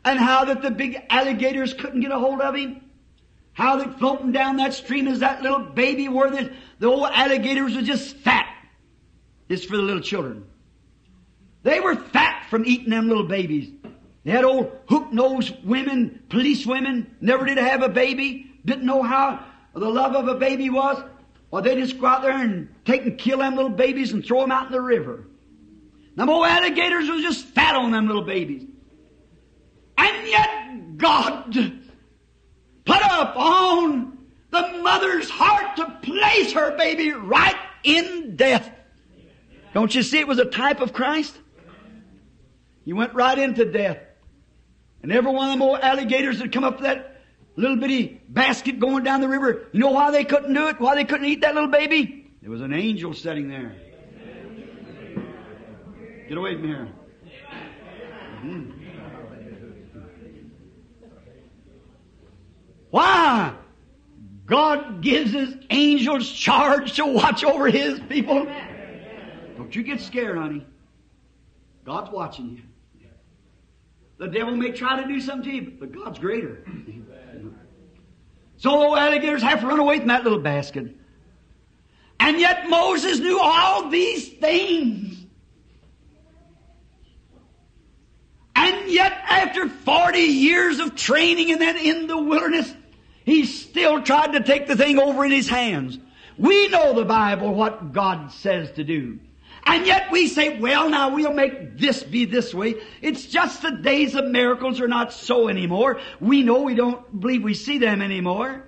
and how that the big alligators couldn't get a hold of him. How that floating down that stream is that little baby where the, the old alligators were just fat. It's for the little children. They were fat from eating them little babies. They had old hook-nosed women, police women, never did have a baby, didn't know how the love of a baby was. Or they just go out there and take and kill them little babies and throw them out in the river. Them old alligators was just fat on them little babies. And yet God put up on the mother's heart to place her baby right in death. Don't you see it was a type of Christ? He went right into death. And every one of them old alligators that come up that little bitty basket going down the river, you know why they couldn't do it? Why they couldn't eat that little baby? There was an angel sitting there. Get away from here. Mm-hmm. Why? God gives His angels charge to watch over His people. Don't you get scared, honey. God's watching you. The devil may try to do something to you, but God's greater. So alligators have to run away from that little basket. And yet Moses knew all these things. And yet after 40 years of training and then in the wilderness, he still tried to take the thing over in his hands. We know the Bible, what God says to do. And yet we say, well, now we'll make this be this way. It's just the days of miracles are not so anymore. We know we don't believe we see them anymore.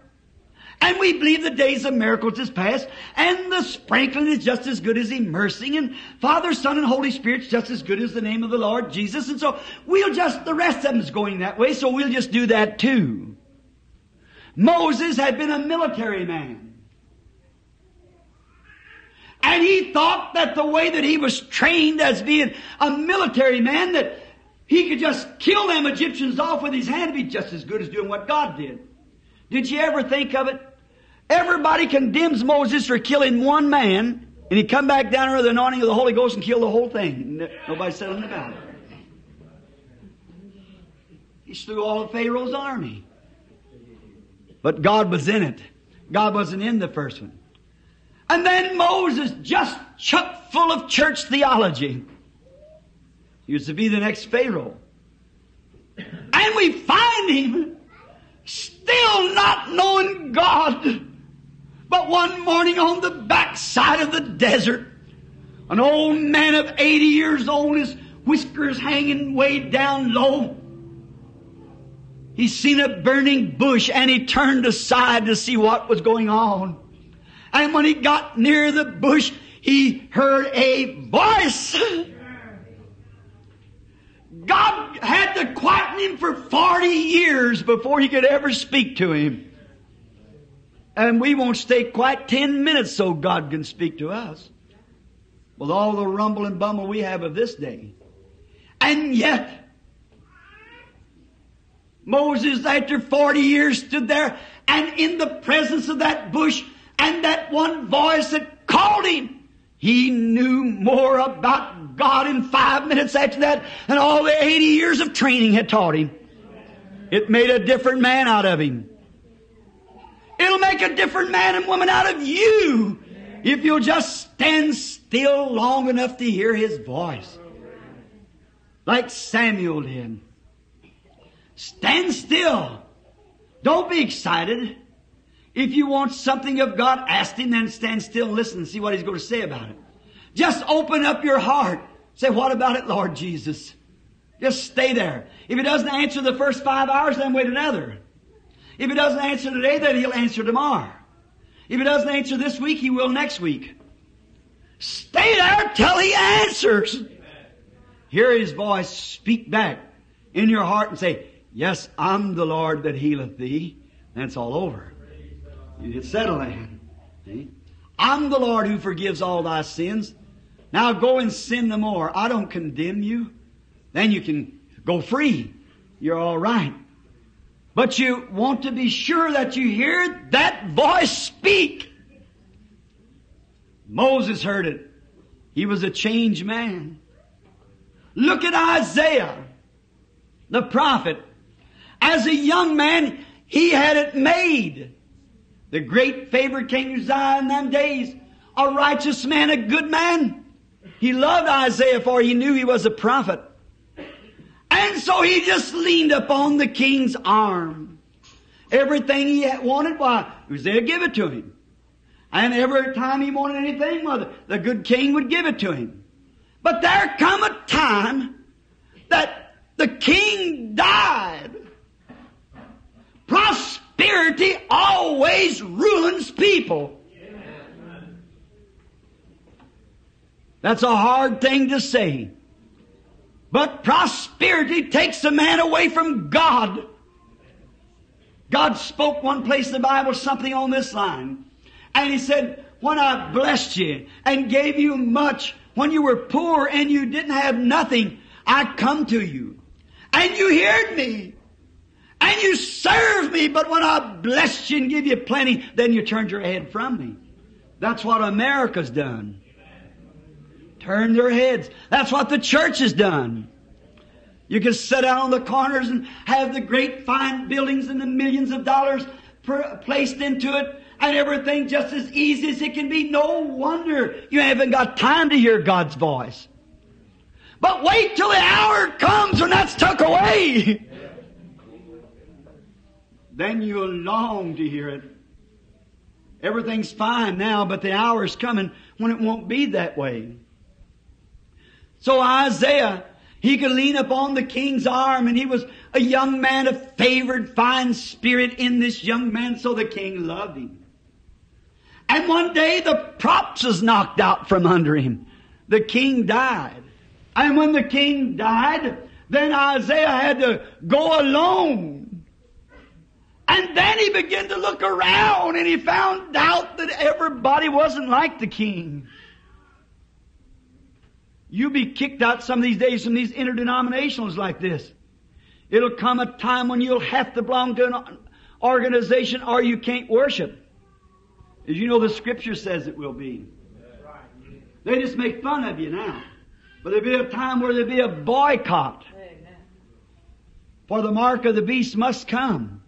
And we believe the days of miracles is past, and the sprinkling is just as good as immersing, and Father, Son, and Holy Spirit's just as good as the name of the Lord Jesus, and so we'll just, the rest of them's going that way, so we'll just do that too. Moses had been a military man. And he thought that the way that he was trained as being a military man, that he could just kill them Egyptians off with his hand, be just as good as doing what God did. Did you ever think of it? Everybody condemns Moses for killing one man, and he come back down under the anointing of the Holy Ghost and kill the whole thing. Nobody said anything about it. He slew all of Pharaoh's army. But God was in it. God wasn't in the first one. And then Moses, just chuck full of church theology. He was to be the next Pharaoh. And we find him still not knowing God. But one morning on the backside of the desert, an old man of 80 years old, his whiskers hanging way down low, he seen a burning bush and he turned aside to see what was going on. And when he got near the bush, he heard a voice. God had to quieten him for 40 years before he could ever speak to him. And we won't stay quite 10 minutes so God can speak to us. With all the rumble and bumble we have of this day. And yet, Moses, after 40 years, stood there and in the presence of that bush and that one voice that called him, he knew more about God in five minutes after that than all the 80 years of training had taught him. It made a different man out of him. It'll make a different man and woman out of you if you'll just stand still long enough to hear his voice. Like Samuel did. Stand still. Don't be excited. If you want something of God, ask Him, then stand still and listen and see what He's going to say about it. Just open up your heart. Say, what about it, Lord Jesus? Just stay there. If He doesn't answer the first five hours, then wait another. If He doesn't answer today, then He'll answer tomorrow. If He doesn't answer this week, He will next week. Stay there till He answers. Hear His voice speak back in your heart and say, Yes, I'm the Lord that healeth thee. That's all over. You get settled then. See? I'm the Lord who forgives all thy sins. Now go and sin no more. I don't condemn you. Then you can go free. You're all right. But you want to be sure that you hear that voice speak. Moses heard it. He was a changed man. Look at Isaiah, the prophet. As a young man, he had it made. The great favorite King Uzziah in them days, a righteous man, a good man. He loved Isaiah for he knew he was a prophet. And so he just leaned upon the king's arm. Everything he wanted, why, Uzziah give it to him. And every time he wanted anything, well, the good king would give it to him. But there come a time that the king died. Prosperity always ruins people. That's a hard thing to say. But prosperity takes a man away from God. God spoke one place in the Bible something on this line. And He said, when I blessed you and gave you much, when you were poor and you didn't have nothing, I come to you. And you heard me. And you served me, but when I blessed you and give you plenty, then you turned your head from me. That's what America's done. Turn their heads. That's what the church has done. You can sit out on the corners and have the great fine buildings and the millions of dollars per, placed into it and everything just as easy as it can be. No wonder you haven't got time to hear God's voice. But wait till the hour comes when that's took away. then you'll long to hear it. Everything's fine now, but the hour's coming when it won't be that way. So Isaiah, he could lean upon the king's arm and he was a young man of favored fine spirit in this young man, so the king loved him. And one day the props was knocked out from under him. The king died. And when the king died, then Isaiah had to go alone. And then he began to look around and he found out that everybody wasn't like the king. You'll be kicked out some of these days from these interdenominationals like this. It'll come a time when you'll have to belong to an organization or you can't worship. As you know, the scripture says it will be. They just make fun of you now. But there'll be a time where there'll be a boycott. For the mark of the beast must come.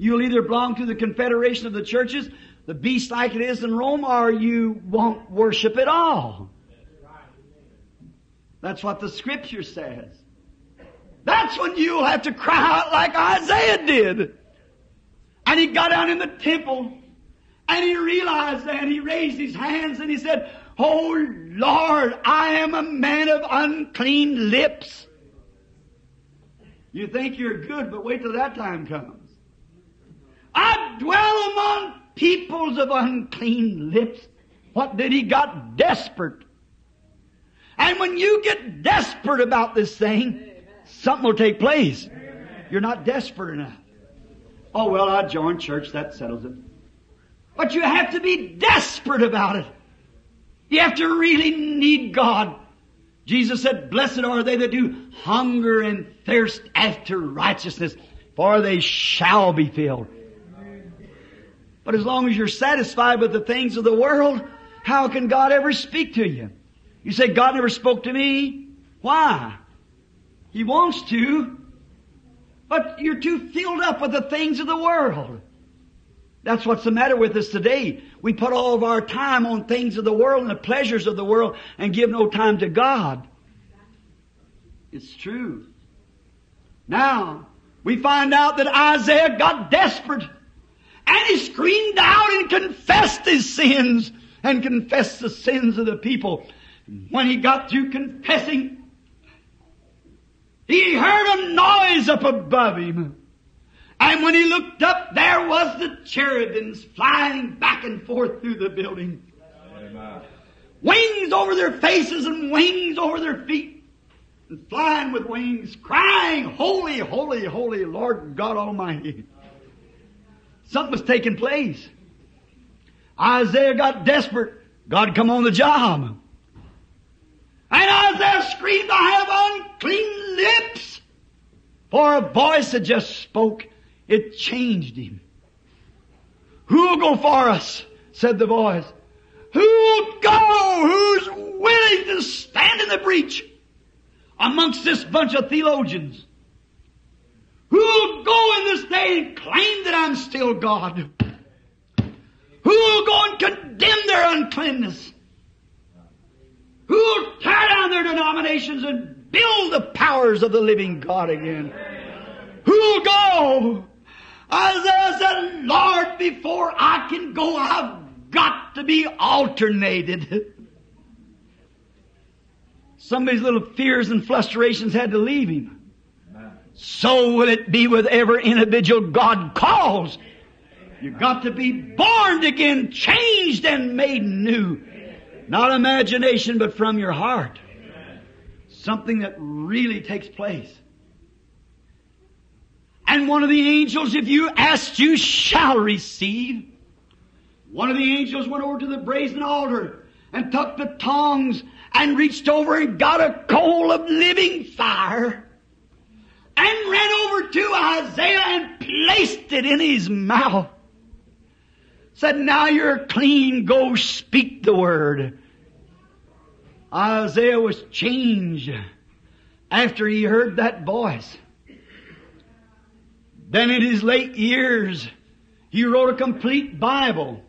You'll either belong to the confederation of the churches, the beast like it is in Rome, or you won't worship at all. That's what the scripture says. That's when you'll have to cry out like Isaiah did. And he got down in the temple and he realized that he raised his hands and he said, Oh Lord, I am a man of unclean lips. You think you're good, but wait till that time comes. I dwell among peoples of unclean lips. What did he got desperate? And when you get desperate about this thing, something will take place. You're not desperate enough. Oh, well, I joined church, that settles it. But you have to be desperate about it. You have to really need God. Jesus said, Blessed are they that do hunger and thirst after righteousness, for they shall be filled. But as long as you're satisfied with the things of the world, how can God ever speak to you? You say, God never spoke to me. Why? He wants to, but you're too filled up with the things of the world. That's what's the matter with us today. We put all of our time on things of the world and the pleasures of the world and give no time to God. It's true. Now, we find out that Isaiah got desperate and he screamed out and confessed his sins and confessed the sins of the people. When he got through confessing, he heard a noise up above him. And when he looked up, there was the cherubims flying back and forth through the building. Amen. Wings over their faces and wings over their feet. And flying with wings, crying, Holy, holy, holy, Lord God Almighty. Something was taking place. Isaiah got desperate. God come on the job. And Isaiah screamed, I have unclean lips. For a voice had just spoke. It changed him. Who'll go for us? said the voice. Who'll go? Who's willing to stand in the breach amongst this bunch of theologians? Who'll go in this day and claim that I'm still God? Who'll go and condemn their uncleanness? Who'll tear down their denominations and build the powers of the living God again? Who'll go? Isaiah said, Lord, before I can go, I've got to be alternated. Somebody's little fears and frustrations had to leave him. So will it be with every individual God calls. You've got to be born again, changed and made new. Not imagination, but from your heart. Something that really takes place. And one of the angels, if you ask, you shall receive. One of the angels went over to the brazen altar and took the tongs and reached over and got a coal of living fire and ran over to Isaiah and placed it in his mouth. Said, now you're clean, go speak the word. Isaiah was changed after he heard that voice. Then in his late years, he wrote a complete Bible.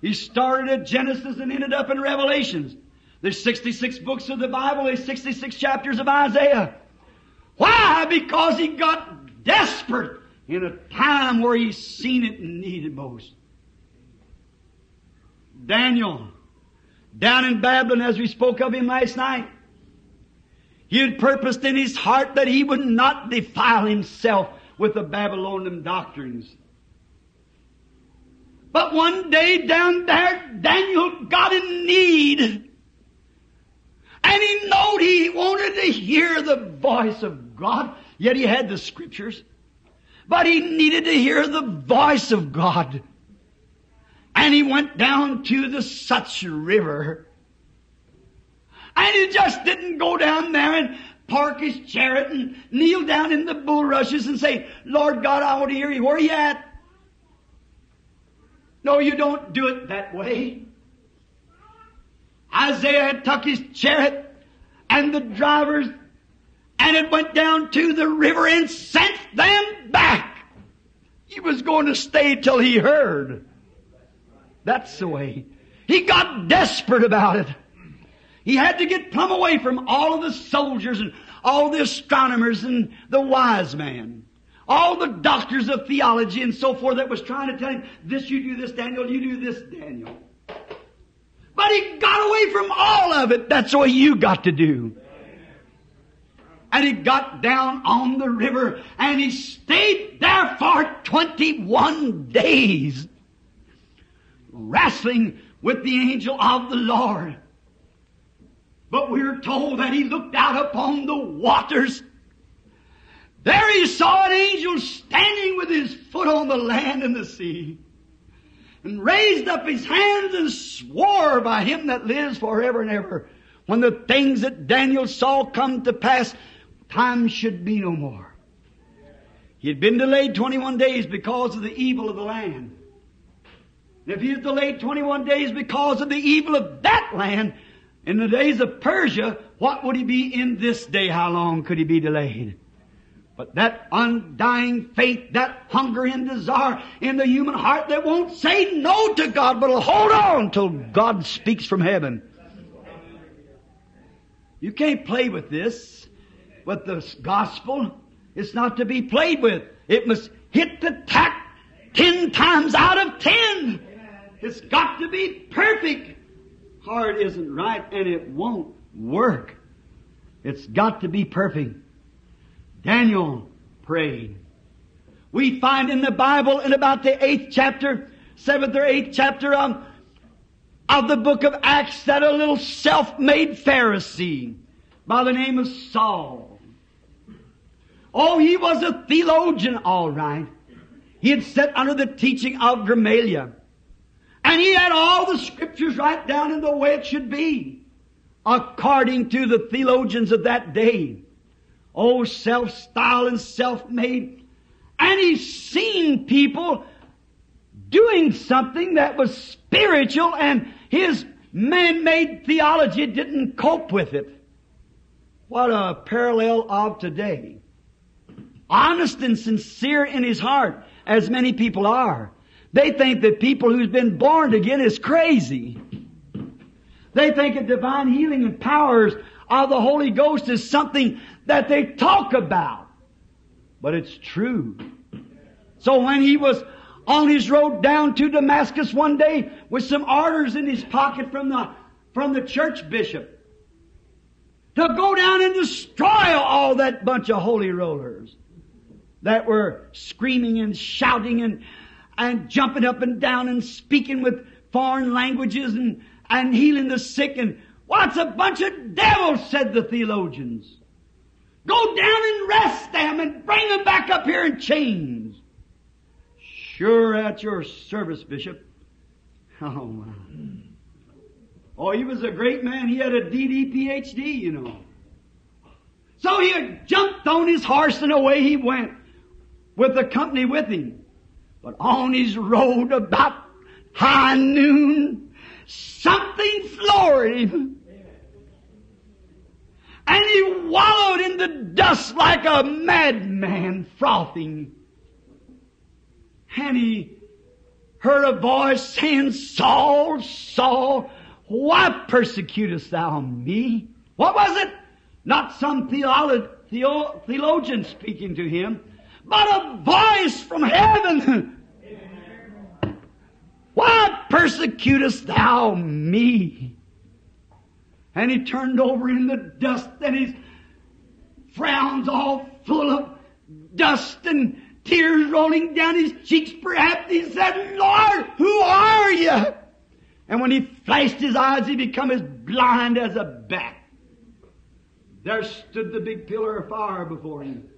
He started at Genesis and ended up in Revelations. There's 66 books of the Bible, there's 66 chapters of Isaiah. Why? Because he got desperate in a time where he seen it and needed most. Daniel, down in Babylon as we spoke of him last night, he had purposed in his heart that he would not defile himself with the Babylonian doctrines. But one day down there, Daniel got in need. And he knowed he wanted to hear the voice of God, yet he had the scriptures. But he needed to hear the voice of God. And he went down to the Such River. And he just didn't go down there and park his chariot and kneel down in the bulrushes and say, Lord God, I want to hear you. Where are you at? No, you don't do it that way. Isaiah had took his chariot and the drivers and it went down to the river and sent them back. He was going to stay till he heard. That's the way. He got desperate about it. He had to get plumb away from all of the soldiers and all the astronomers and the wise man. All the doctors of theology and so forth that was trying to tell him, this you do this, Daniel, you do this, Daniel. But he got away from all of it. That's what you got to do. And he got down on the river and he stayed there for 21 days wrestling with the angel of the Lord. But we're told that he looked out upon the waters. There he saw an angel standing with his foot on the land and the sea. And raised up his hands and swore by him that lives forever and ever. when the things that Daniel saw come to pass, time should be no more. He had been delayed 21 days because of the evil of the land. And if he was delayed 21 days because of the evil of that land, in the days of Persia, what would he be in this day? How long could he be delayed? But that undying faith, that hunger and desire in the human heart that won't say no to God, but will hold on till God speaks from heaven. You can't play with this, with the gospel. It's not to be played with. It must hit the tack ten times out of ten. It's got to be perfect. Hard isn't right and it won't work. It's got to be perfect. Daniel prayed. We find in the Bible in about the eighth chapter, seventh or eighth chapter of, of the book of Acts that a little self-made Pharisee by the name of Saul. Oh, he was a theologian, all right. He had sat under the teaching of Gamaliel. And he had all the scriptures right down in the way it should be, according to the theologians of that day. Oh, self-styled and self-made. And he's seen people doing something that was spiritual and his man-made theology didn't cope with it. What a parallel of today. Honest and sincere in his heart, as many people are. They think that people who's been born again is crazy. They think that divine healing and powers of the Holy Ghost is something that they talk about. But it's true. So when he was on his road down to Damascus one day with some orders in his pocket from the, from the church bishop to go down and destroy all that bunch of holy rollers that were screaming and shouting and, and jumping up and down and speaking with foreign languages and, and healing the sick and what's a bunch of devils, said the theologians. Go down and rest them and bring them back up here in chains. Sure at your service, Bishop. Oh my. Oh, he was a great man. He had a DD PhD, you know. So he jumped on his horse and away he went with the company with him. But on his road about high noon, something floored him. And he wallowed in the dust like a madman frothing. And he heard a voice saying, Saul, Saul, why persecutest thou me? What was it? Not some theolo- theo- theologian speaking to him, but a voice from heaven. Why persecutest thou me? And he turned over in the dust and his frowns all full of dust and tears rolling down his cheeks. Perhaps he said, Lord, who are you? And when he flashed his eyes, he became as blind as a bat. There stood the big pillar of fire before him.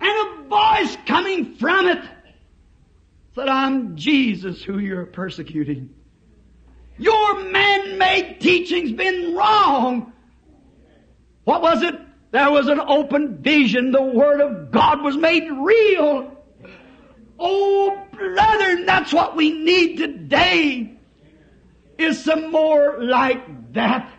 And a voice coming from it said, I'm Jesus who you're persecuting. Your man-made teaching's been wrong. What was it? There was an open vision. The Word of God was made real. Oh, brethren, that's what we need today. Is some more like that.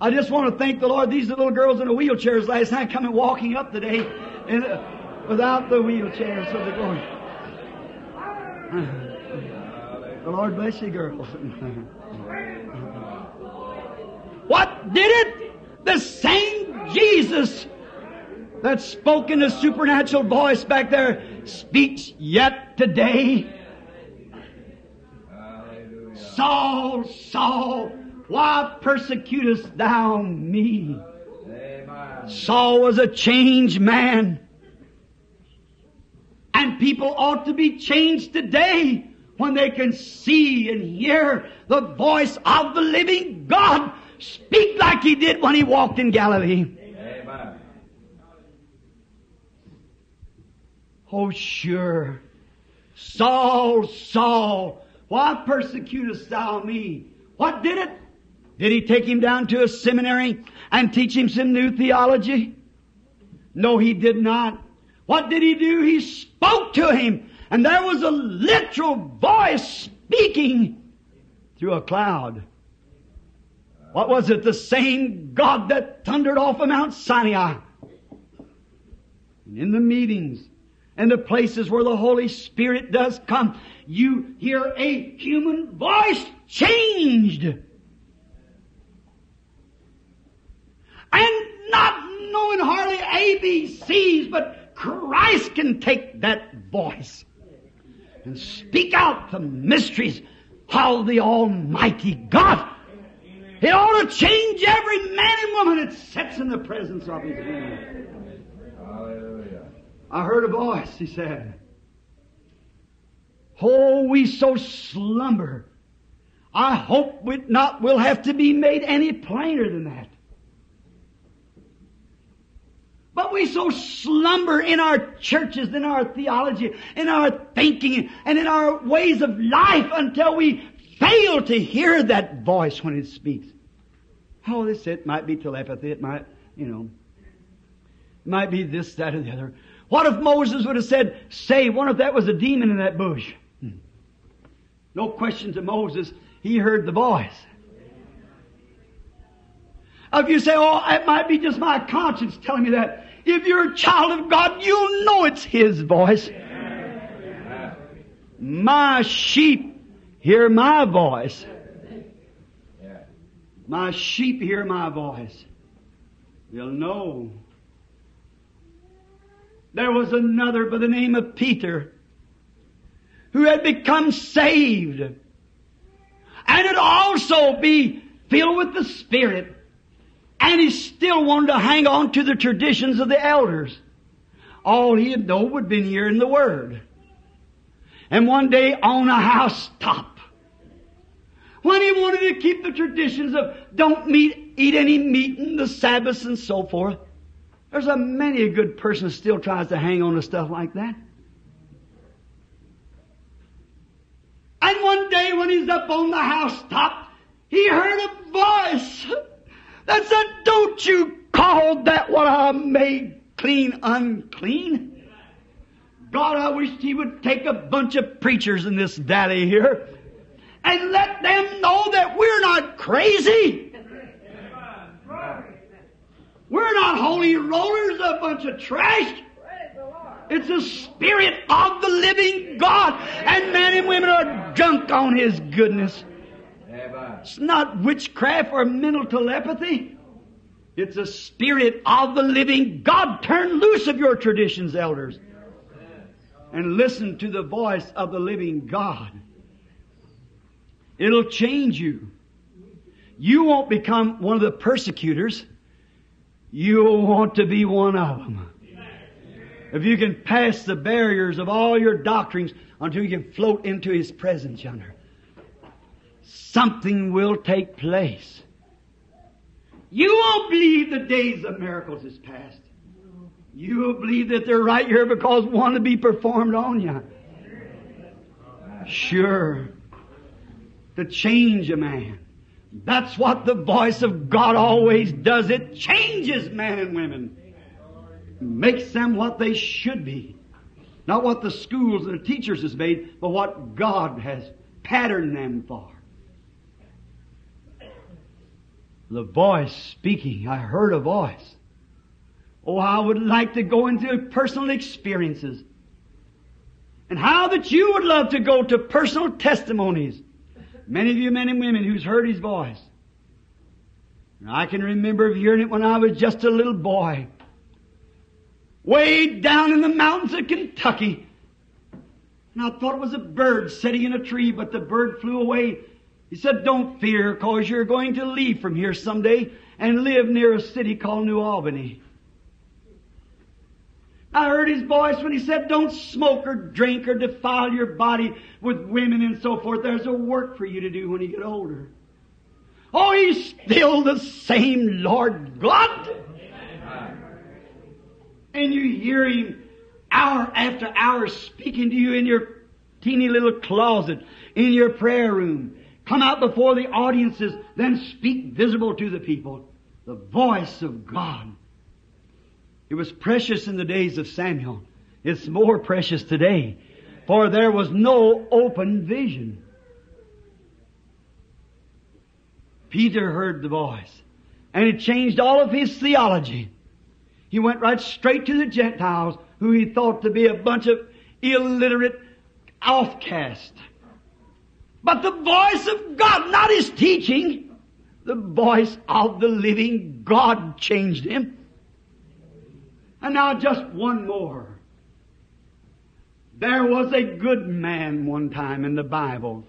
I just want to thank the Lord. These are little girls in the wheelchairs last night coming walking up today uh, without the wheelchair, so they're going. The Lord bless you, girls. what did it? The same Jesus that spoke in a supernatural voice back there speaks yet today. Saul, Saul, why persecutest thou me? Saul was a changed man. And people ought to be changed today when they can see and hear the voice of the living God speak like he did when he walked in Galilee. Amen. Oh, sure. Saul, Saul, why persecutest thou me? What did it? Did he take him down to a seminary and teach him some new theology? No, he did not. What did he do? He spoke to him, and there was a literal voice speaking through a cloud. What was it? The same God that thundered off of Mount Sinai. And in the meetings and the places where the Holy Spirit does come, you hear a human voice changed. And not knowing hardly ABCs, but Christ can take that voice and speak out the mysteries of the Almighty God. It ought to change every man and woman that sits in the presence of His name. Hallelujah. I heard a voice, he said. Oh, we so slumber. I hope it not will have to be made any plainer than that. But we so slumber in our churches, in our theology, in our thinking, and in our ways of life until we fail to hear that voice when it speaks. Oh, this it might be telepathy, it might, you know, it might be this, that, or the other. What if Moses would have said, say, what if that was a demon in that bush? Hmm. No question to Moses, he heard the voice. If you say, oh, it might be just my conscience telling me that. If you're a child of God, you'll know it's His voice. My sheep hear my voice. My sheep hear my voice. They'll know. There was another by the name of Peter who had become saved and had also be filled with the Spirit. And he still wanted to hang on to the traditions of the elders. All he had known would been hearing the Word. And one day on a housetop, when he wanted to keep the traditions of don't meet, eat any meat in the Sabbaths and so forth, there's a many a good person still tries to hang on to stuff like that. And one day when he's up on the housetop, he heard a voice that said, Don't you call that what I made clean unclean? God, I wish He would take a bunch of preachers in this valley here and let them know that we're not crazy. We're not holy rollers, a bunch of trash. It's the Spirit of the living God. And men and women are drunk on His goodness. It's not witchcraft or mental telepathy. It's a Spirit of the living God. Turn loose of your traditions, elders. And listen to the voice of the living God. It'll change you. You won't become one of the persecutors. You'll want to be one of them. If you can pass the barriers of all your doctrines until you can float into His presence yonder, something will take place. You won't believe the days of miracles is past. You will believe that they're right here because one to be performed on you. Sure. To change a man. That's what the voice of God always does. It changes men and women. Makes them what they should be. Not what the schools and the teachers has made, but what God has patterned them for. The voice speaking. I heard a voice. Oh, I would like to go into personal experiences. And how that you would love to go to personal testimonies. Many of you men and women who's heard His voice. I can remember hearing it when I was just a little boy. Way down in the mountains of Kentucky. And I thought it was a bird sitting in a tree, but the bird flew away. He said, don't fear, cause you're going to leave from here someday and live near a city called New Albany. I heard his voice when he said, don't smoke or drink or defile your body with women and so forth. There's a work for you to do when you get older. Oh, he's still the same Lord God. And you hear him hour after hour speaking to you in your teeny little closet, in your prayer room, come out before the audiences, then speak visible to the people. The voice of God. It was precious in the days of Samuel. It's more precious today. For there was no open vision. Peter heard the voice. And it changed all of his theology. He went right straight to the Gentiles, who he thought to be a bunch of illiterate outcasts. But the voice of God, not his teaching, the voice of the living God changed him. And now just one more. There was a good man one time in the Bible,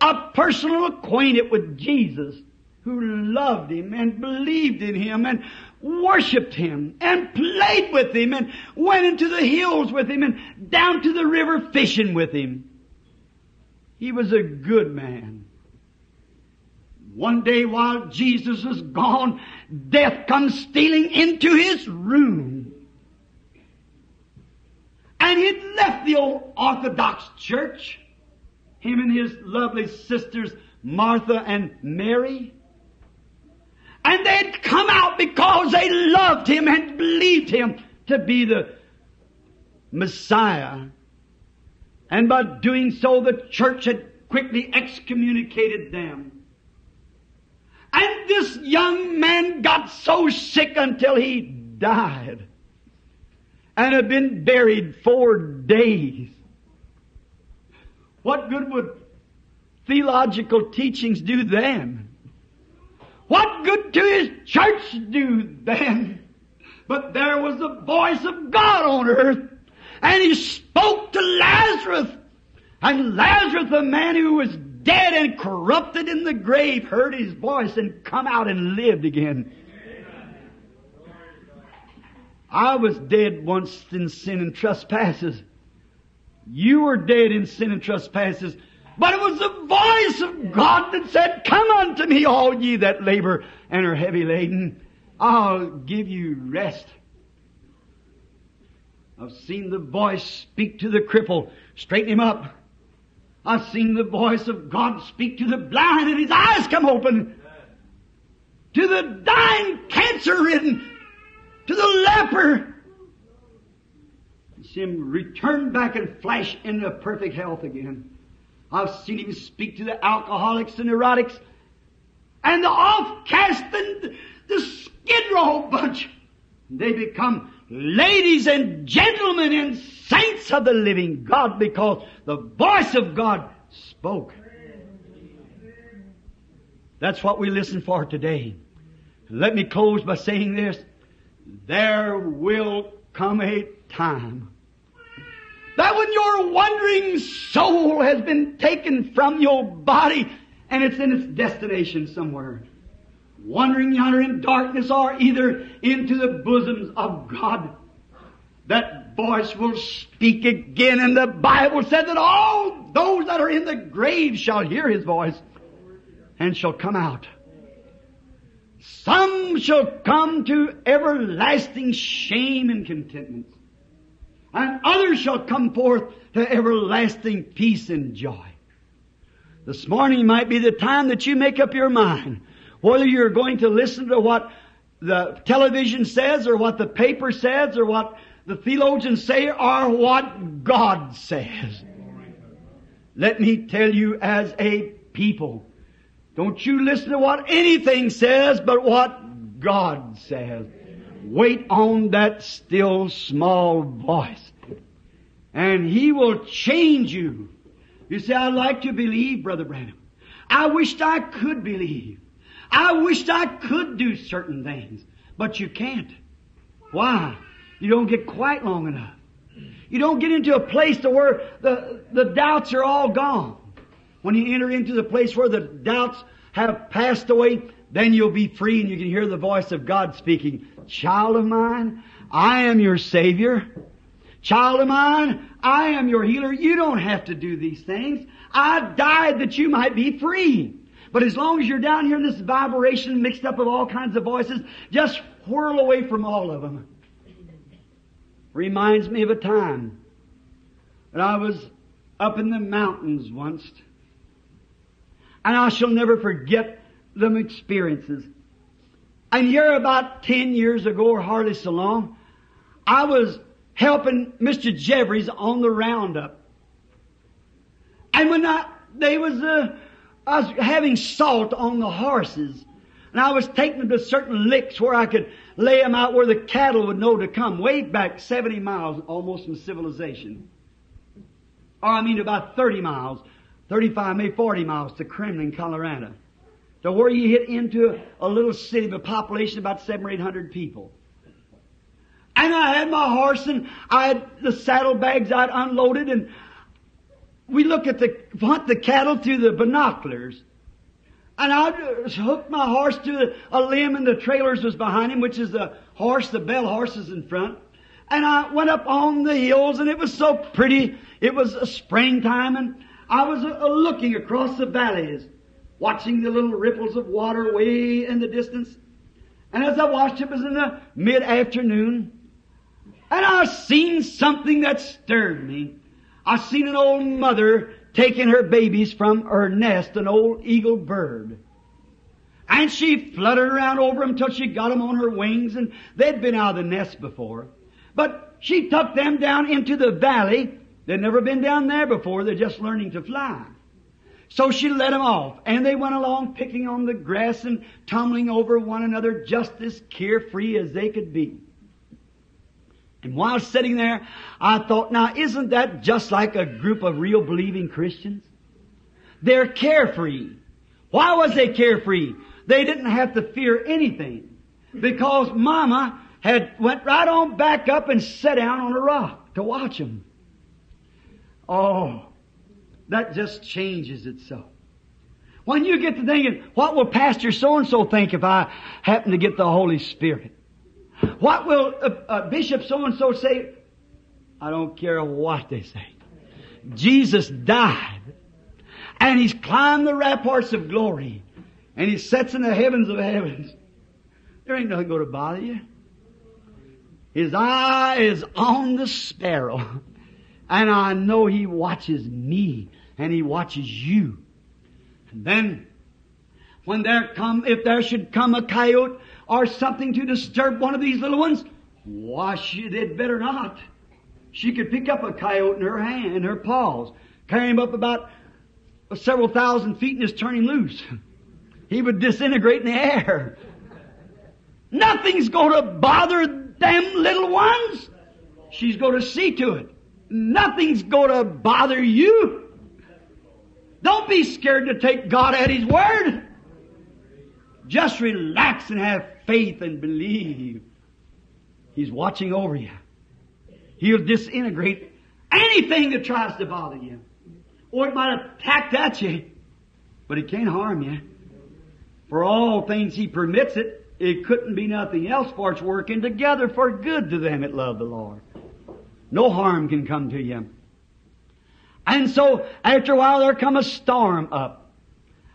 a personal acquainted with Jesus who loved him and believed in him and worshiped him and played with him and went into the hills with him and down to the river fishing with him. He was a good man. One day while Jesus was gone, death comes stealing into his room. And he'd left the old Orthodox church, him and his lovely sisters, Martha and Mary. And they'd come out because they loved him and believed him to be the Messiah. And by doing so, the church had quickly excommunicated them. And this young man got so sick until he died and had been buried four days. What good would theological teachings do then? What good to his church do then? But there was the voice of God on earth, and he spoke to Lazarus. And Lazarus, the man who was dead and corrupted in the grave, heard his voice and come out and lived again. I was dead once in sin and trespasses. You were dead in sin and trespasses. But it was the voice of God that said, Come unto me, all ye that labor and are heavy laden. I'll give you rest. I've seen the voice speak to the cripple, straighten him up. I've seen the voice of God speak to the blind and his eyes come open. To the dying, cancer ridden, to the leper. See him return back and flash into perfect health again. I've seen him speak to the alcoholics and neurotics and the offcast and the skid row bunch. They become ladies and gentlemen and saints of the living God because the voice of God spoke. That's what we listen for today. Let me close by saying this. There will come a time that when your wandering soul has been taken from your body and it's in its destination somewhere, wandering yonder in darkness or either into the bosoms of God, that voice will speak again and the Bible said that all those that are in the grave shall hear his voice and shall come out. Some shall come to everlasting shame and contentment and others shall come forth to everlasting peace and joy. This morning might be the time that you make up your mind whether you're going to listen to what the television says or what the paper says or what the theologians say or what God says. Let me tell you as a people, don't you listen to what anything says but what God says. Wait on that still small voice. And He will change you. You say, I'd like to believe, Brother Branham. I wished I could believe. I wished I could do certain things. But you can't. Why? You don't get quiet long enough. You don't get into a place to where the, the doubts are all gone. When you enter into the place where the doubts have passed away, then you'll be free and you can hear the voice of God speaking. Child of mine, I am your Savior. Child of mine, I am your healer. You don't have to do these things. I died that you might be free. But as long as you're down here in this vibration mixed up with all kinds of voices, just whirl away from all of them. Reminds me of a time that I was up in the mountains once. And I shall never forget them experiences. And here about 10 years ago, or hardly so long, I was helping Mr. Jeffries on the roundup. And when I, they was, uh, I was having salt on the horses. And I was taking them to certain licks where I could lay them out where the cattle would know to come, way back 70 miles almost from civilization. Or I mean about 30 miles, 35, maybe 40 miles to Kremmling, Colorado. To where you hit into a, little city with a population of about seven or eight hundred people. And I had my horse and I had the saddlebags I'd unloaded and we look at the, hunt the cattle through the binoculars. And I hooked my horse to a limb and the trailers was behind him, which is the horse, the bell horse is in front. And I went up on the hills and it was so pretty. It was springtime and I was uh, looking across the valleys, watching the little ripples of water way in the distance. And as I watched, it was in the mid-afternoon. And I seen something that stirred me. I seen an old mother taking her babies from her nest, an old eagle bird. And she fluttered around over them till she got them on her wings, and they'd been out of the nest before. But she tucked them down into the valley. They'd never been down there before. They're just learning to fly. So she let them off, and they went along picking on the grass and tumbling over one another just as carefree as they could be. And while sitting there, I thought, now isn't that just like a group of real believing Christians? They're carefree. Why was they carefree? They didn't have to fear anything. Because Mama had went right on back up and sat down on a rock to watch them. Oh, that just changes itself. When you get to thinking, what will Pastor so-and-so think if I happen to get the Holy Spirit? What will uh, uh, Bishop so-and-so say? I don't care what they say. Jesus died. And He's climbed the ramparts of glory. And He sits in the heavens of heavens. There ain't nothing going to bother you. His eye is on the sparrow. And I know He watches me. And He watches you. And then, when there come, if there should come a coyote or something to disturb one of these little ones, why, she did better not. She could pick up a coyote in her hand, in her paws, carry him up about several thousand feet and just turn him loose. He would disintegrate in the air. Nothing's going to bother them little ones. She's going to see to it. Nothing's going to bother you. Don't be scared to take God at His word. Just relax and have faith and believe. He's watching over you. He'll disintegrate anything that tries to bother you. Or it might attack at you, but it can't harm you. For all things He permits it, it couldn't be nothing else for it's working together for good to them that love the Lord. No harm can come to you. And so, after a while, there come a storm up.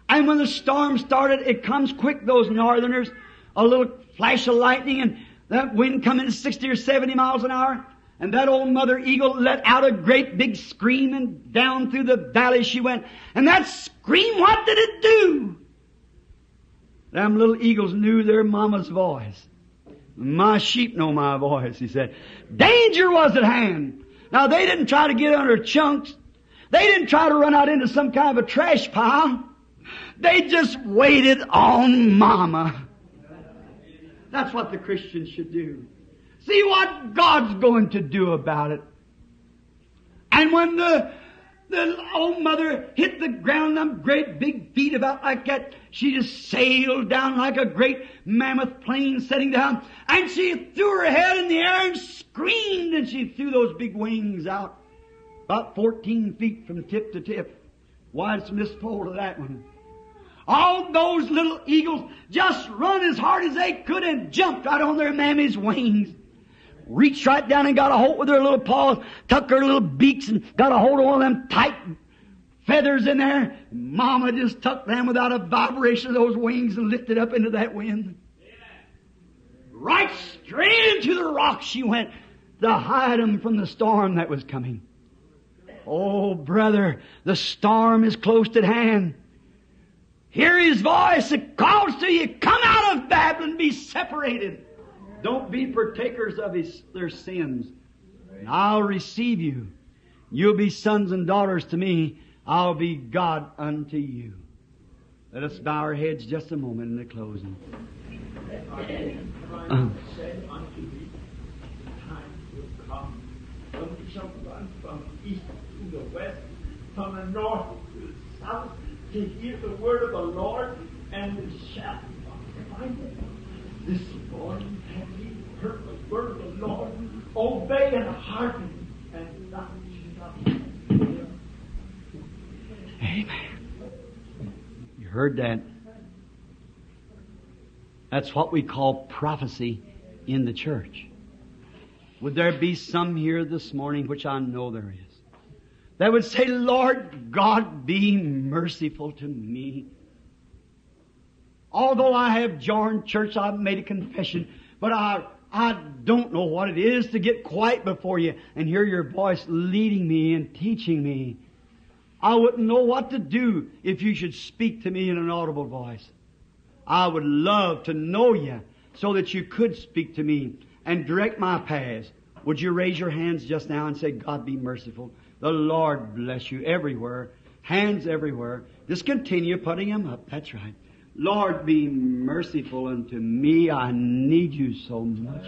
And when the storm started, it comes quick, those northerners, a little flash of lightning and that wind coming 60 or 70 miles an hour. And that old mother eagle let out a great big scream and down through the valley she went. And that scream, what did it do? Them little eagles knew their mama's voice. My sheep know my voice, he said. Danger was at hand. Now they didn't try to get under chunks. They didn't try to run out into some kind of a trash pile. They just waited on mama. That's what the Christians should do. See what God's going to do about it. And when the the old mother hit the ground, them great big feet about like that, she just sailed down like a great mammoth plane setting down, and she threw her head in the air and screamed, and she threw those big wings out, about 14 feet from tip to tip. Why, it's missed hold of that one. All those little eagles just run as hard as they could and jumped right on their mammy's wings. Reached right down and got a hold with their little paws, tucked their little beaks and got a hold of one of them tight feathers in there. Mama just tucked them without a vibration of those wings and lifted up into that wind. Right straight into the rock she went to hide them from the storm that was coming. Oh, brother, the storm is close at hand. Hear His voice that calls to you, come out of Babylon, be separated. Don't be partakers of his, their sins. And I'll receive you. You'll be sons and daughters to me. I'll be God unto you. Let us bow our heads just a moment in the closing. Uh, said unto thee, the time will come when we shall from the east to the west, from the north to the south, to hear the word of the Lord, and shall not find it. This morning have ye heard the word of the Lord? Obey and hearken, and not. Amen. You heard that? That's what we call prophecy in the church. Would there be some here this morning, which I know there is, that would say, Lord God, be merciful to me. Although I have joined church, I've made a confession, but I, I don't know what it is to get quiet before you and hear your voice leading me and teaching me. I wouldn't know what to do if you should speak to me in an audible voice. I would love to know you so that you could speak to me and direct my paths. Would you raise your hands just now and say, God be merciful? The Lord bless you everywhere. Hands everywhere. Just continue putting them up. That's right. Lord, be merciful unto me. I need you so much.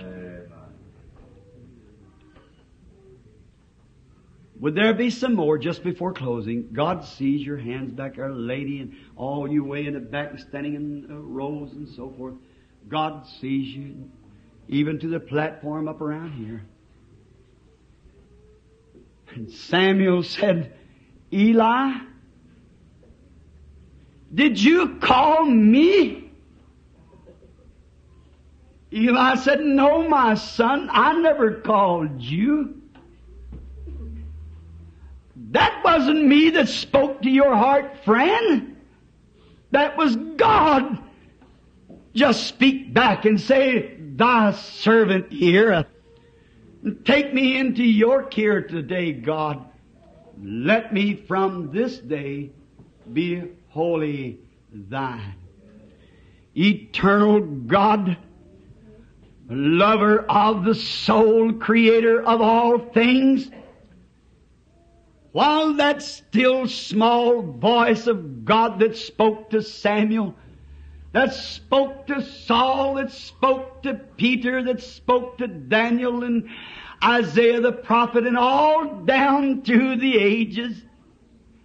Would there be some more just before closing? God sees your hands back there, lady, and all you way in the back standing in uh, rows and so forth. God sees you, even to the platform up around here. And Samuel said, Eli, did you call me? Eli said, No, my son, I never called you. That wasn't me that spoke to your heart, friend. That was God. Just speak back and say, Thy servant here. Take me into your care today, God. Let me from this day be wholly thine. Eternal God, lover of the soul, creator of all things, while that still small voice of God that spoke to Samuel, that spoke to Saul, that spoke to Peter, that spoke to Daniel and Isaiah the prophet and all down through the ages,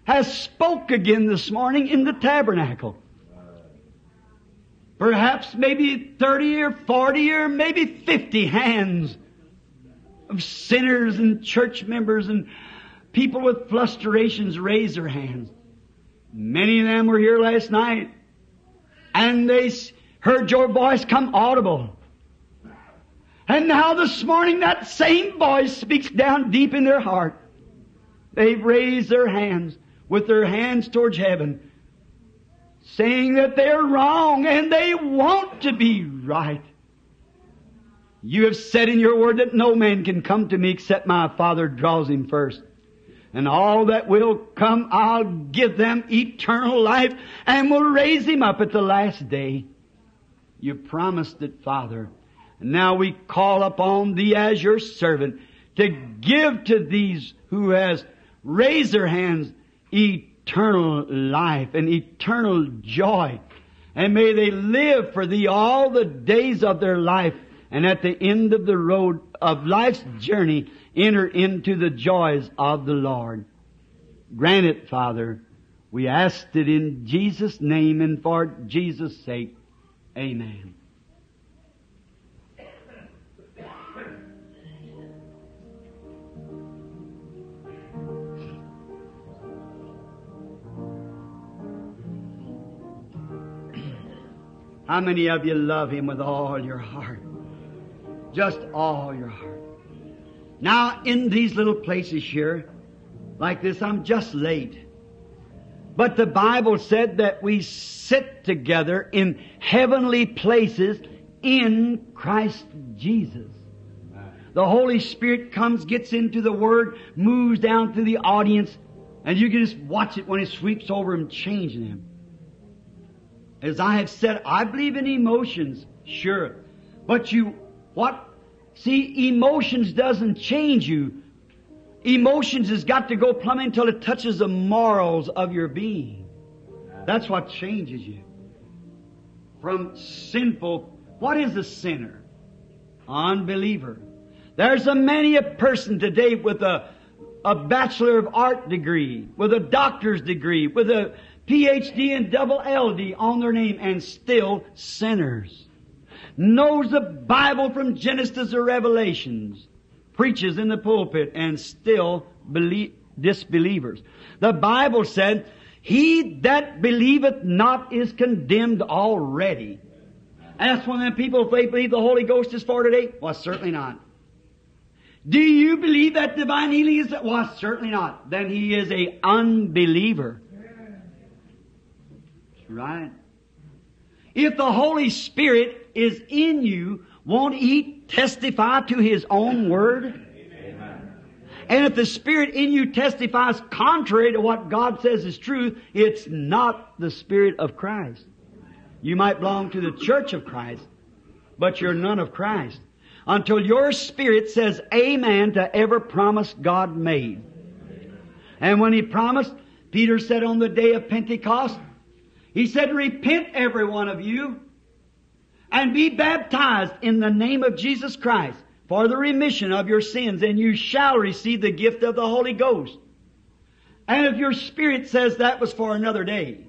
has spoke again this morning in the tabernacle. Perhaps maybe 30 or 40 or maybe 50 hands of sinners and church members and people with frustrations raise their hands. Many of them were here last night and they heard your voice come audible. And now this morning that same voice speaks down deep in their heart. They've raised their hands with their hands towards heaven, saying that they're wrong and they want to be right. You have said in your word that no man can come to me except my Father draws him first. And all that will come, I'll give them eternal life and will raise him up at the last day. You promised it, Father. And now we call upon thee as your servant to give to these who has raised their hands eternal life and eternal joy. And may they live for thee all the days of their life and at the end of the road of life's journey enter into the joys of the Lord. Grant it, Father. We ask it in Jesus' name and for Jesus' sake. Amen. How many of you love Him with all your heart? Just all your heart. Now, in these little places here, like this, I'm just late. But the Bible said that we sit together in heavenly places in Christ Jesus. The Holy Spirit comes, gets into the Word, moves down through the audience, and you can just watch it when it sweeps over them, changing him. as I have said, I believe in emotions, sure. But you, what? See, emotions doesn't change you. Emotions has got to go plumb until it touches the morals of your being. That's what changes you. From sinful, what is a sinner? Unbeliever. There's a many a person today with a, a Bachelor of Art degree, with a doctor's degree, with a PhD and double LD on their name and still sinners. Knows the Bible from Genesis to Revelations. Preaches in the pulpit and still believe, disbelievers. The Bible said, He that believeth not is condemned already. Ask one of them people if they believe the Holy Ghost is for today. Well, certainly not. Do you believe that divine healing is? Well, certainly not. Then he is a unbeliever. Right. If the Holy Spirit is in you, won't He testify to His own Word? And if the Spirit in you testifies contrary to what God says is truth, it's not the Spirit of Christ. You might belong to the Church of Christ, but you're none of Christ. Until your spirit says amen to every promise God made. And when He promised, Peter said on the day of Pentecost, He said, repent every one of you and be baptized in the name of Jesus Christ for the remission of your sins and you shall receive the gift of the Holy Ghost. And if your spirit says that was for another day,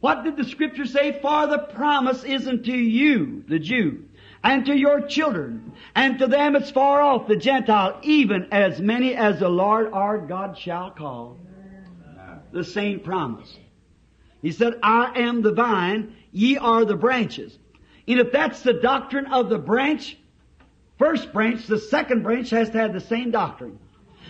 what did the scripture say? For the promise isn't to you, the Jew, and to your children, and to them it's far off, the Gentile, even as many as the Lord our God shall call. The same promise. He said, I am the vine, ye are the branches. And if that's the doctrine of the branch, first branch, the second branch has to have the same doctrine.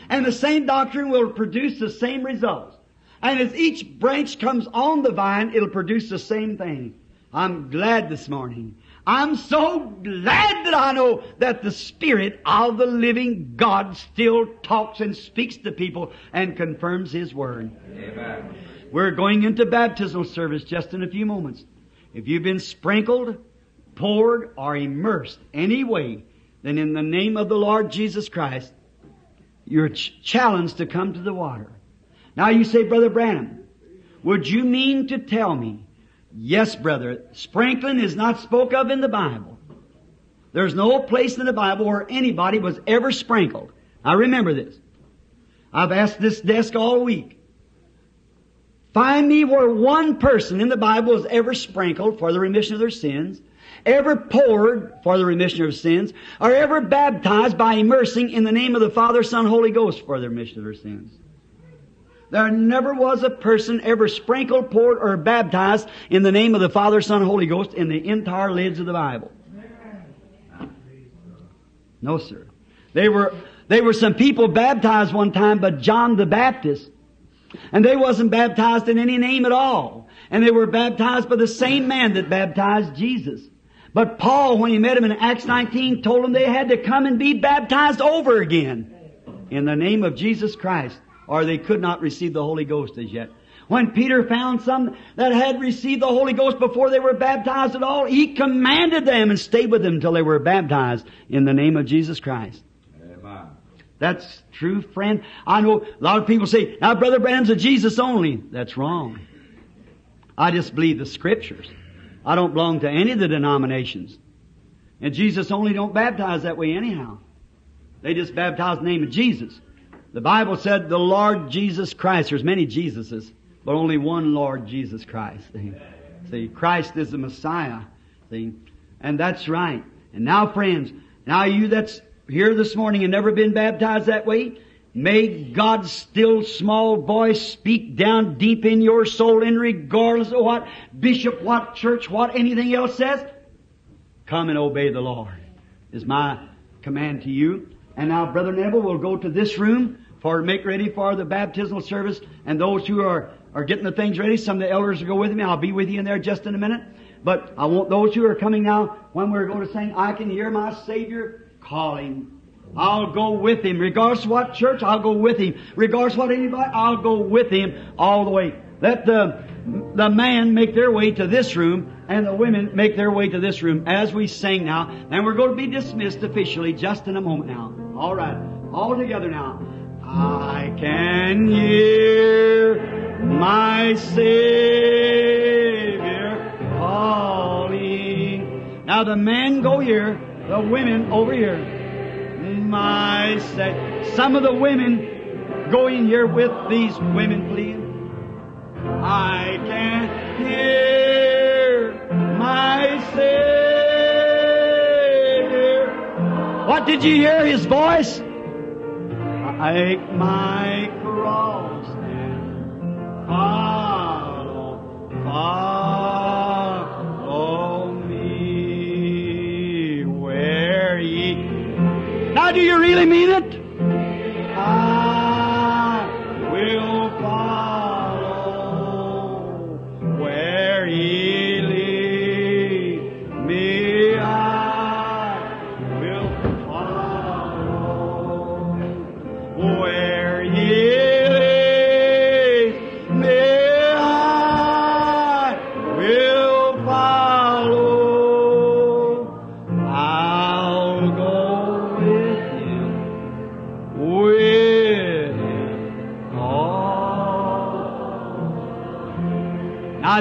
And the same doctrine will produce the same results. And as each branch comes on the vine, it'll produce the same thing. I'm glad this morning. I'm so glad that I know that the Spirit of the living God still talks and speaks to people and confirms His Word. Amen. We're going into baptismal service just in a few moments. If you've been sprinkled, poured, or immersed any way, then in the name of the Lord Jesus Christ, you're ch- challenged to come to the water. Now you say, Brother Branham, would you mean to tell me? Yes, brother, sprinkling is not spoke of in the Bible. There's no place in the Bible where anybody was ever sprinkled. Now remember this. I've asked this desk all week. Find me where one person in the Bible was ever sprinkled for the remission of their sins, ever poured for the remission of sins, or ever baptized by immersing in the name of the Father, Son, Holy Ghost for the remission of their sins. There never was a person ever sprinkled, poured, or baptized in the name of the Father, Son, Holy Ghost in the entire lids of the Bible. No, sir. They were, they were some people baptized one time but John the Baptist. And they wasn't baptized in any name at all. And they were baptized by the same man that baptized Jesus. But Paul, when he met him in Acts 19, told them they had to come and be baptized over again in the name of Jesus Christ, or they could not receive the Holy Ghost as yet. When Peter found some that had received the Holy Ghost before they were baptized at all, he commanded them and stayed with them until they were baptized in the name of Jesus Christ. That's true, friend. I know a lot of people say, now Brother Branham's a Jesus only. That's wrong. I just believe the scriptures. I don't belong to any of the denominations. And Jesus only don't baptize that way anyhow. They just baptize the name of Jesus. The Bible said the Lord Jesus Christ. There's many Jesuses, but only one Lord Jesus Christ. See Christ is the Messiah. See, and that's right. And now, friends, now you that's here this morning and never been baptized that way, may God's still small voice speak down deep in your soul and regardless of what bishop, what church, what anything else says, come and obey the Lord is my command to you. And now Brother Neville will go to this room for make ready for the baptismal service and those who are, are getting the things ready, some of the elders will go with me. I'll be with you in there just in a minute. But I want those who are coming now, when we're going to sing, I can hear my Savior calling. I'll go with him. Regardless what church, I'll go with him. Regardless what anybody, I'll go with him all the way. Let the, the man make their way to this room and the women make their way to this room as we sing now. And we're going to be dismissed officially just in a moment now. All right. All together now. I can hear my Savior calling. Now the men go here, the women over here. My Sa- Some of the women go in here with these women, please. I can't hear my Savior. What did you hear his voice? Take my cross and follow, follow do you really mean it?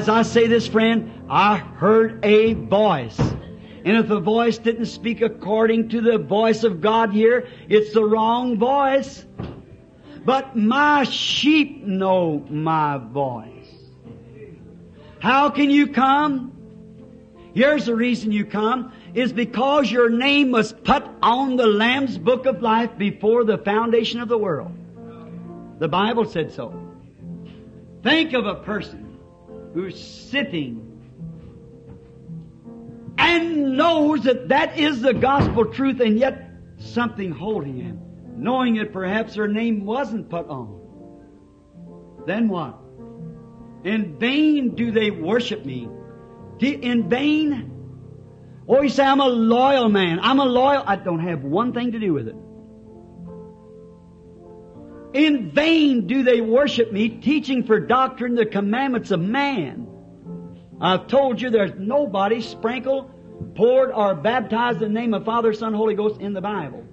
As I say this, friend, I heard a voice. And if the voice didn't speak according to the voice of God here, it's the wrong voice. But my sheep know my voice. How can you come? Here's the reason you come, is because your name was put on the Lamb's Book of Life before the foundation of the world. The Bible said so. Think of a person who's sitting and knows that that is the gospel truth and yet something holding him, knowing that perhaps her name wasn't put on. Then what? In vain do they worship me. In vain? Oh, you say, I'm a loyal man. I'm a loyal. I don't have one thing to do with it. In vain do they worship me, teaching for doctrine the commandments of man. I've told you there's nobody sprinkled, poured, or baptized in the name of Father, Son, Holy Ghost in the Bible.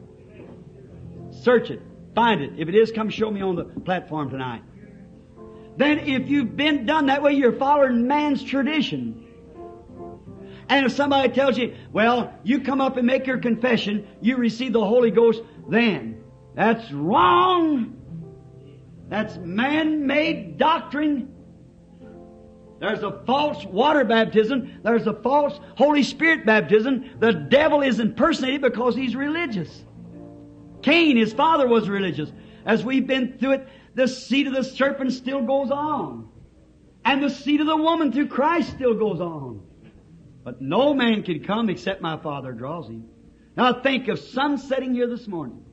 Search it. Find it. If it is, come show me on the platform tonight. Then if you've been done that way, you're following man's tradition. And if somebody tells you, well, you come up and make your confession, you receive the Holy Ghost then. That's wrong. That's man-made doctrine. There's a false water baptism. There's a false Holy Spirit baptism. The devil is impersonated because he's religious. Cain, his father, was religious. As we've been through it, the seed of the serpent still goes on. And the seed of the woman through Christ still goes on. But no man can come except my Father draws him. Now think of some sitting here this morning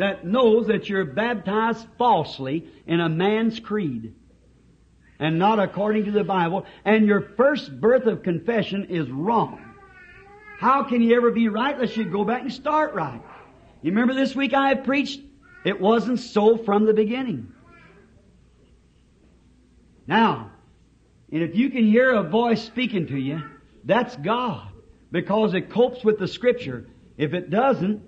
that knows that you're baptized falsely in a man's creed and not according to the Bible, and your first birth of confession is wrong. How can you ever be right unless you go back and start right? You remember this week I preached? It wasn't so from the beginning. Now, and if you can hear a voice speaking to you, that's God. Because it copes with the scripture. If it doesn't,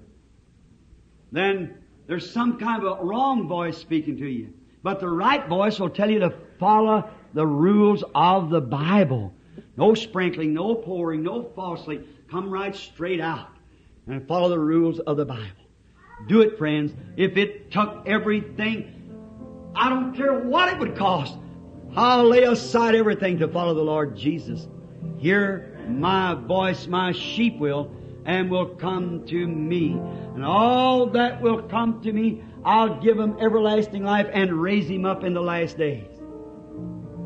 then there's some kind of a wrong voice speaking to you. But the right voice will tell you to follow the rules of the Bible. No sprinkling, no pouring, no falsely. Come right straight out and follow the rules of the Bible. Do it, friends. If it took everything, I don't care what it would cost. I'll lay aside everything to follow the Lord Jesus. Hear my voice, my sheep will, and will come to me. And all that will come to me, I'll give him everlasting life and raise him up in the last days.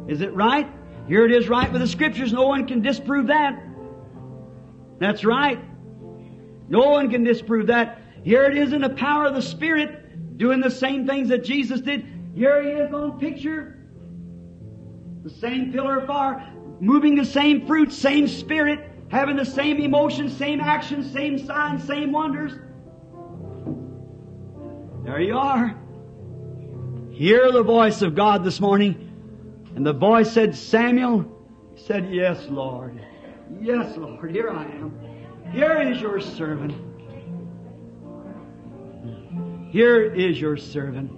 Is it right? Here it is right with the scriptures. No one can disprove that. That's right. No one can disprove that. Here it is in the power of the Spirit, doing the same things that Jesus did. Here he is on picture. The same pillar of fire, moving the same fruit, same spirit, having the same emotions, same actions, same signs, same wonders. There you are. hear the voice of God this morning? And the voice said, Samuel, said, Yes, Lord. Yes, Lord, here I am. Here is your servant. Here is your servant.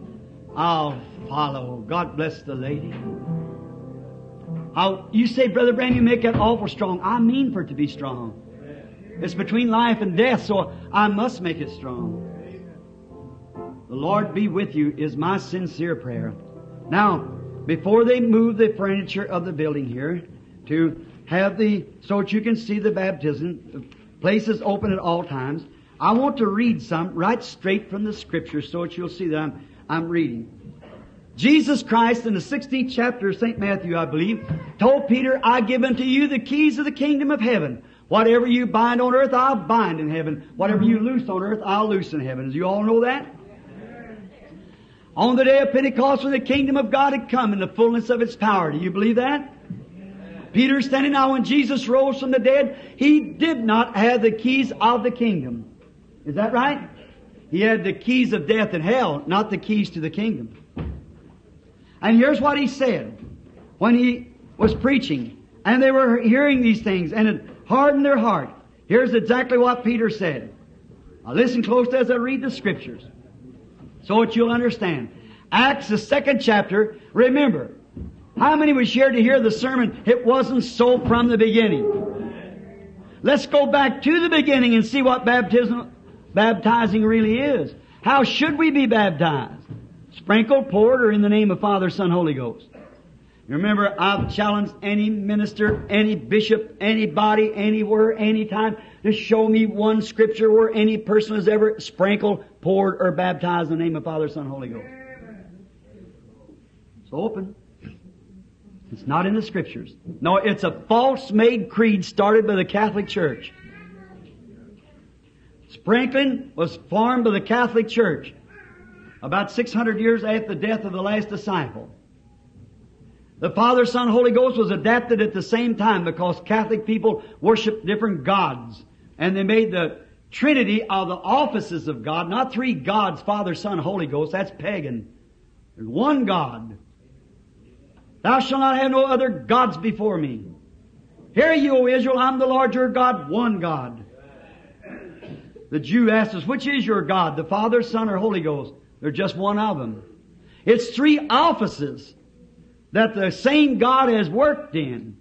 I'll follow. God bless the lady. I'll, you say, Brother Branham, you make that awful strong. I mean for it to be strong. It's between life and death, so I must make it strong. The Lord be with you is my sincere prayer. Now, before they move the furniture of the building here to have the, so that you can see the baptism, the place open at all times. I want to read some right straight from the scripture so that you'll see that I'm, I'm reading. Jesus Christ in the 16th chapter of St. Matthew, I believe, told Peter, I give unto you the keys of the kingdom of heaven. Whatever you bind on earth, I'll bind in heaven. Whatever you loose on earth, I'll loose in heaven. Do you all know that? On the day of Pentecost, when the kingdom of God had come in the fullness of its power. Do you believe that? Peter standing now when Jesus rose from the dead, he did not have the keys of the kingdom. Is that right? He had the keys of death and hell, not the keys to the kingdom. And here's what he said when he was preaching, and they were hearing these things, and it hardened their heart. Here's exactly what Peter said. Now listen close as I read the scriptures, so that you'll understand. Acts, the second chapter, remember, how many was here to hear the sermon? It wasn't so from the beginning. Let's go back to the beginning and see what baptism, baptizing really is. How should we be baptized? Sprinkled, poured, or in the name of Father, Son, Holy Ghost? You remember, I've challenged any minister, any bishop, anybody, anywhere, anytime to show me one scripture where any person has ever sprinkled, poured, or baptized in the name of Father, Son, Holy Ghost. It's open. It's not in the scriptures. No, it's a false made creed started by the Catholic Church. Sprinkling was formed by the Catholic Church about 600 years after the death of the last disciple. The Father, Son, Holy Ghost was adapted at the same time because Catholic people worship different gods. And they made the Trinity of the offices of God, not three gods, Father, Son, Holy Ghost. That's pagan. There's one God. Thou shalt not have no other gods before me. Hear you, O Israel, I'm the Lord your God, one God. The Jew asked us, which is your God, the Father, Son, or Holy Ghost? They're just one of them. It's three offices that the same God has worked in,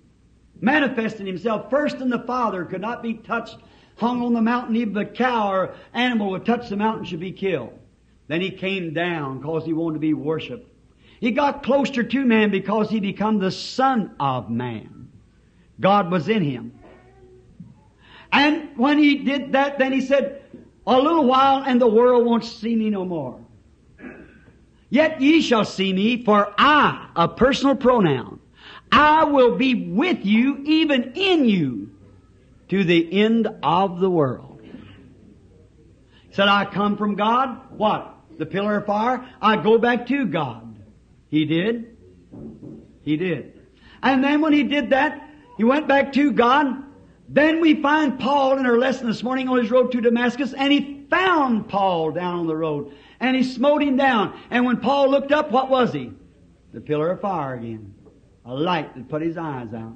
manifesting himself first in the Father, could not be touched, hung on the mountain, even the cow or animal would touch the mountain should be killed. Then he came down because he wanted to be worshipped. He got closer to man because he become the Son of Man. God was in him. And when he did that, then he said, a little while and the world won't see me no more. Yet ye shall see me, for I, a personal pronoun, I will be with you, even in you, to the end of the world. He said, I come from God. What? The pillar of fire? I go back to God. He did. He did. And then when he did that, he went back to God. Then we find Paul in our lesson this morning on his road to Damascus, and he found Paul down on the road and he smote him down. And when Paul looked up, what was he? The pillar of fire again. A light that put his eyes out.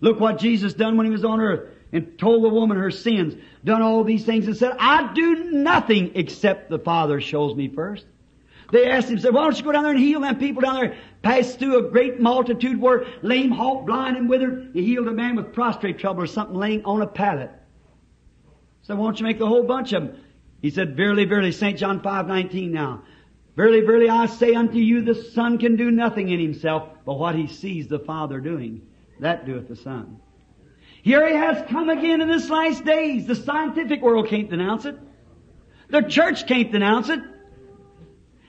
Look what Jesus done when he was on earth and told the woman her sins, done all these things and said, I do nothing except the Father shows me first. They asked him, said, why don't you go down there and heal them people down there? Passed through a great multitude where lame, halt, blind, and withered. He healed a man with prostrate trouble or something laying on a pallet. So why don't you make the whole bunch of them? He said, Verily, verily, St. John 5, 19 now. Verily, verily, I say unto you, the Son can do nothing in himself, but what he sees the Father doing, that doeth the Son. Here he has come again in this last days. The scientific world can't denounce it. The church can't denounce it.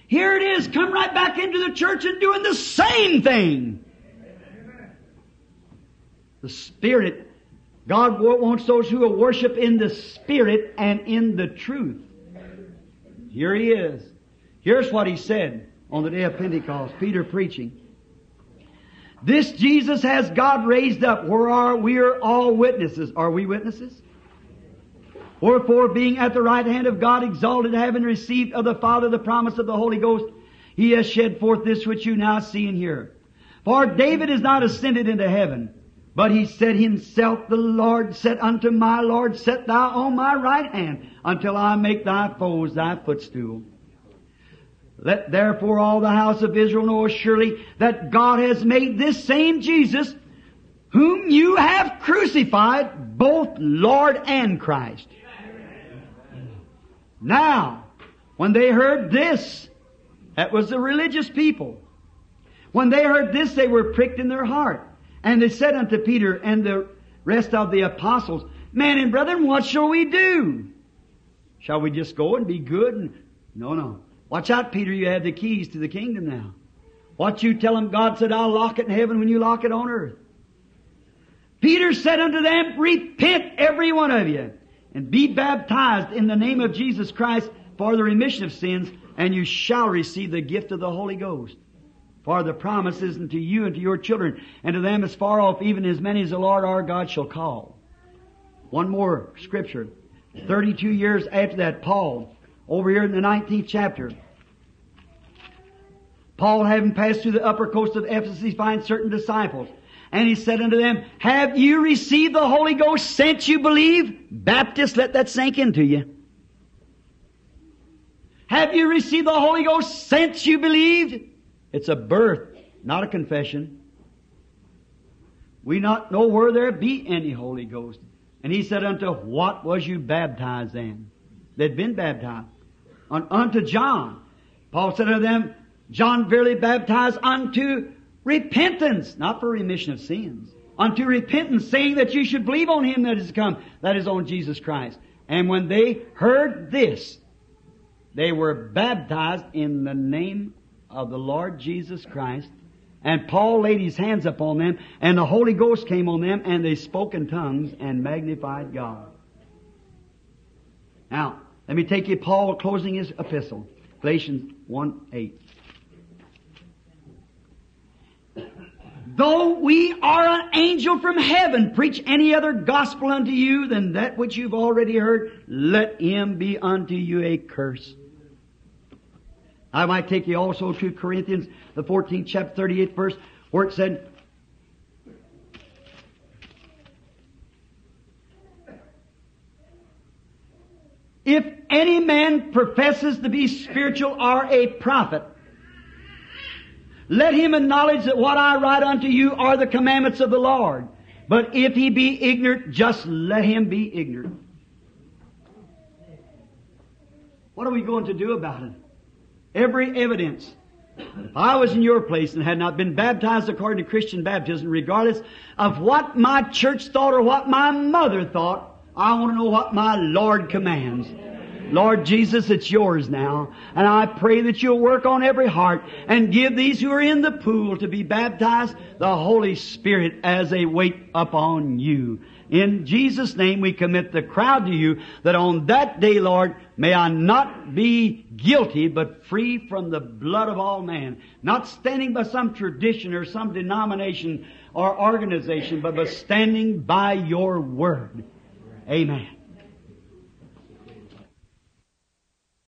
Here it is, come right back into the church and doing the same thing. The Spirit God wants those who will worship in the Spirit and in the truth. Here he is. Here's what he said on the day of Pentecost, Peter preaching. This Jesus has God raised up, where are we are all witnesses. Are we witnesses? Wherefore, being at the right hand of God exalted, having received of the Father the promise of the Holy Ghost, He has shed forth this which you now see and hear. For David is not ascended into heaven, but he said himself, the Lord said unto my Lord, Set thou on my right hand until I make thy foes thy footstool. Let therefore all the house of Israel know surely that God has made this same Jesus, whom you have crucified, both Lord and Christ. Now, when they heard this, that was the religious people. When they heard this, they were pricked in their heart. And they said unto Peter and the rest of the apostles, Men and brethren, what shall we do? Shall we just go and be good? And, no, no. Watch out, Peter, you have the keys to the kingdom now. What you tell them, God said, I'll lock it in heaven when you lock it on earth. Peter said unto them, Repent every one of you, and be baptized in the name of Jesus Christ for the remission of sins, and you shall receive the gift of the Holy Ghost. For the promise is unto you and to your children, and to them as far off, even as many as the Lord our God shall call. One more scripture. 32 years after that, Paul, over here in the 19th chapter, Paul, having passed through the upper coast of Ephesus, he finds certain disciples. And he said unto them, Have you received the Holy Ghost since you believe? Baptists, let that sink into you. Have you received the Holy Ghost since you believed? It's a birth, not a confession. We not know where there be any Holy Ghost. And he said unto what was you baptized then? They'd been baptized. Un- unto John. Paul said unto them, John verily baptized unto repentance, not for remission of sins. Unto repentance, saying that you should believe on him that is come, that is on Jesus Christ. And when they heard this, they were baptized in the name of the Lord Jesus Christ. And Paul laid his hands upon them, and the Holy Ghost came on them, and they spoke in tongues and magnified God. Now, let me take you Paul closing his epistle. Galatians 1 8. Though we are an angel from heaven, preach any other gospel unto you than that which you've already heard, let him be unto you a curse. I might take you also to Corinthians, the 14th chapter, 38th verse, where it said, If any man professes to be spiritual or a prophet, let him acknowledge that what I write unto you are the commandments of the Lord. But if he be ignorant, just let him be ignorant. What are we going to do about it? Every evidence. If I was in your place and had not been baptized according to Christian baptism, regardless of what my church thought or what my mother thought, I want to know what my Lord commands. Lord Jesus, it's yours now. And I pray that you'll work on every heart and give these who are in the pool to be baptized the Holy Spirit as they wait upon you. In Jesus' name we commit the crowd to you that on that day, Lord, may I not be guilty but free from the blood of all man. Not standing by some tradition or some denomination or organization, but by standing by your word. Amen.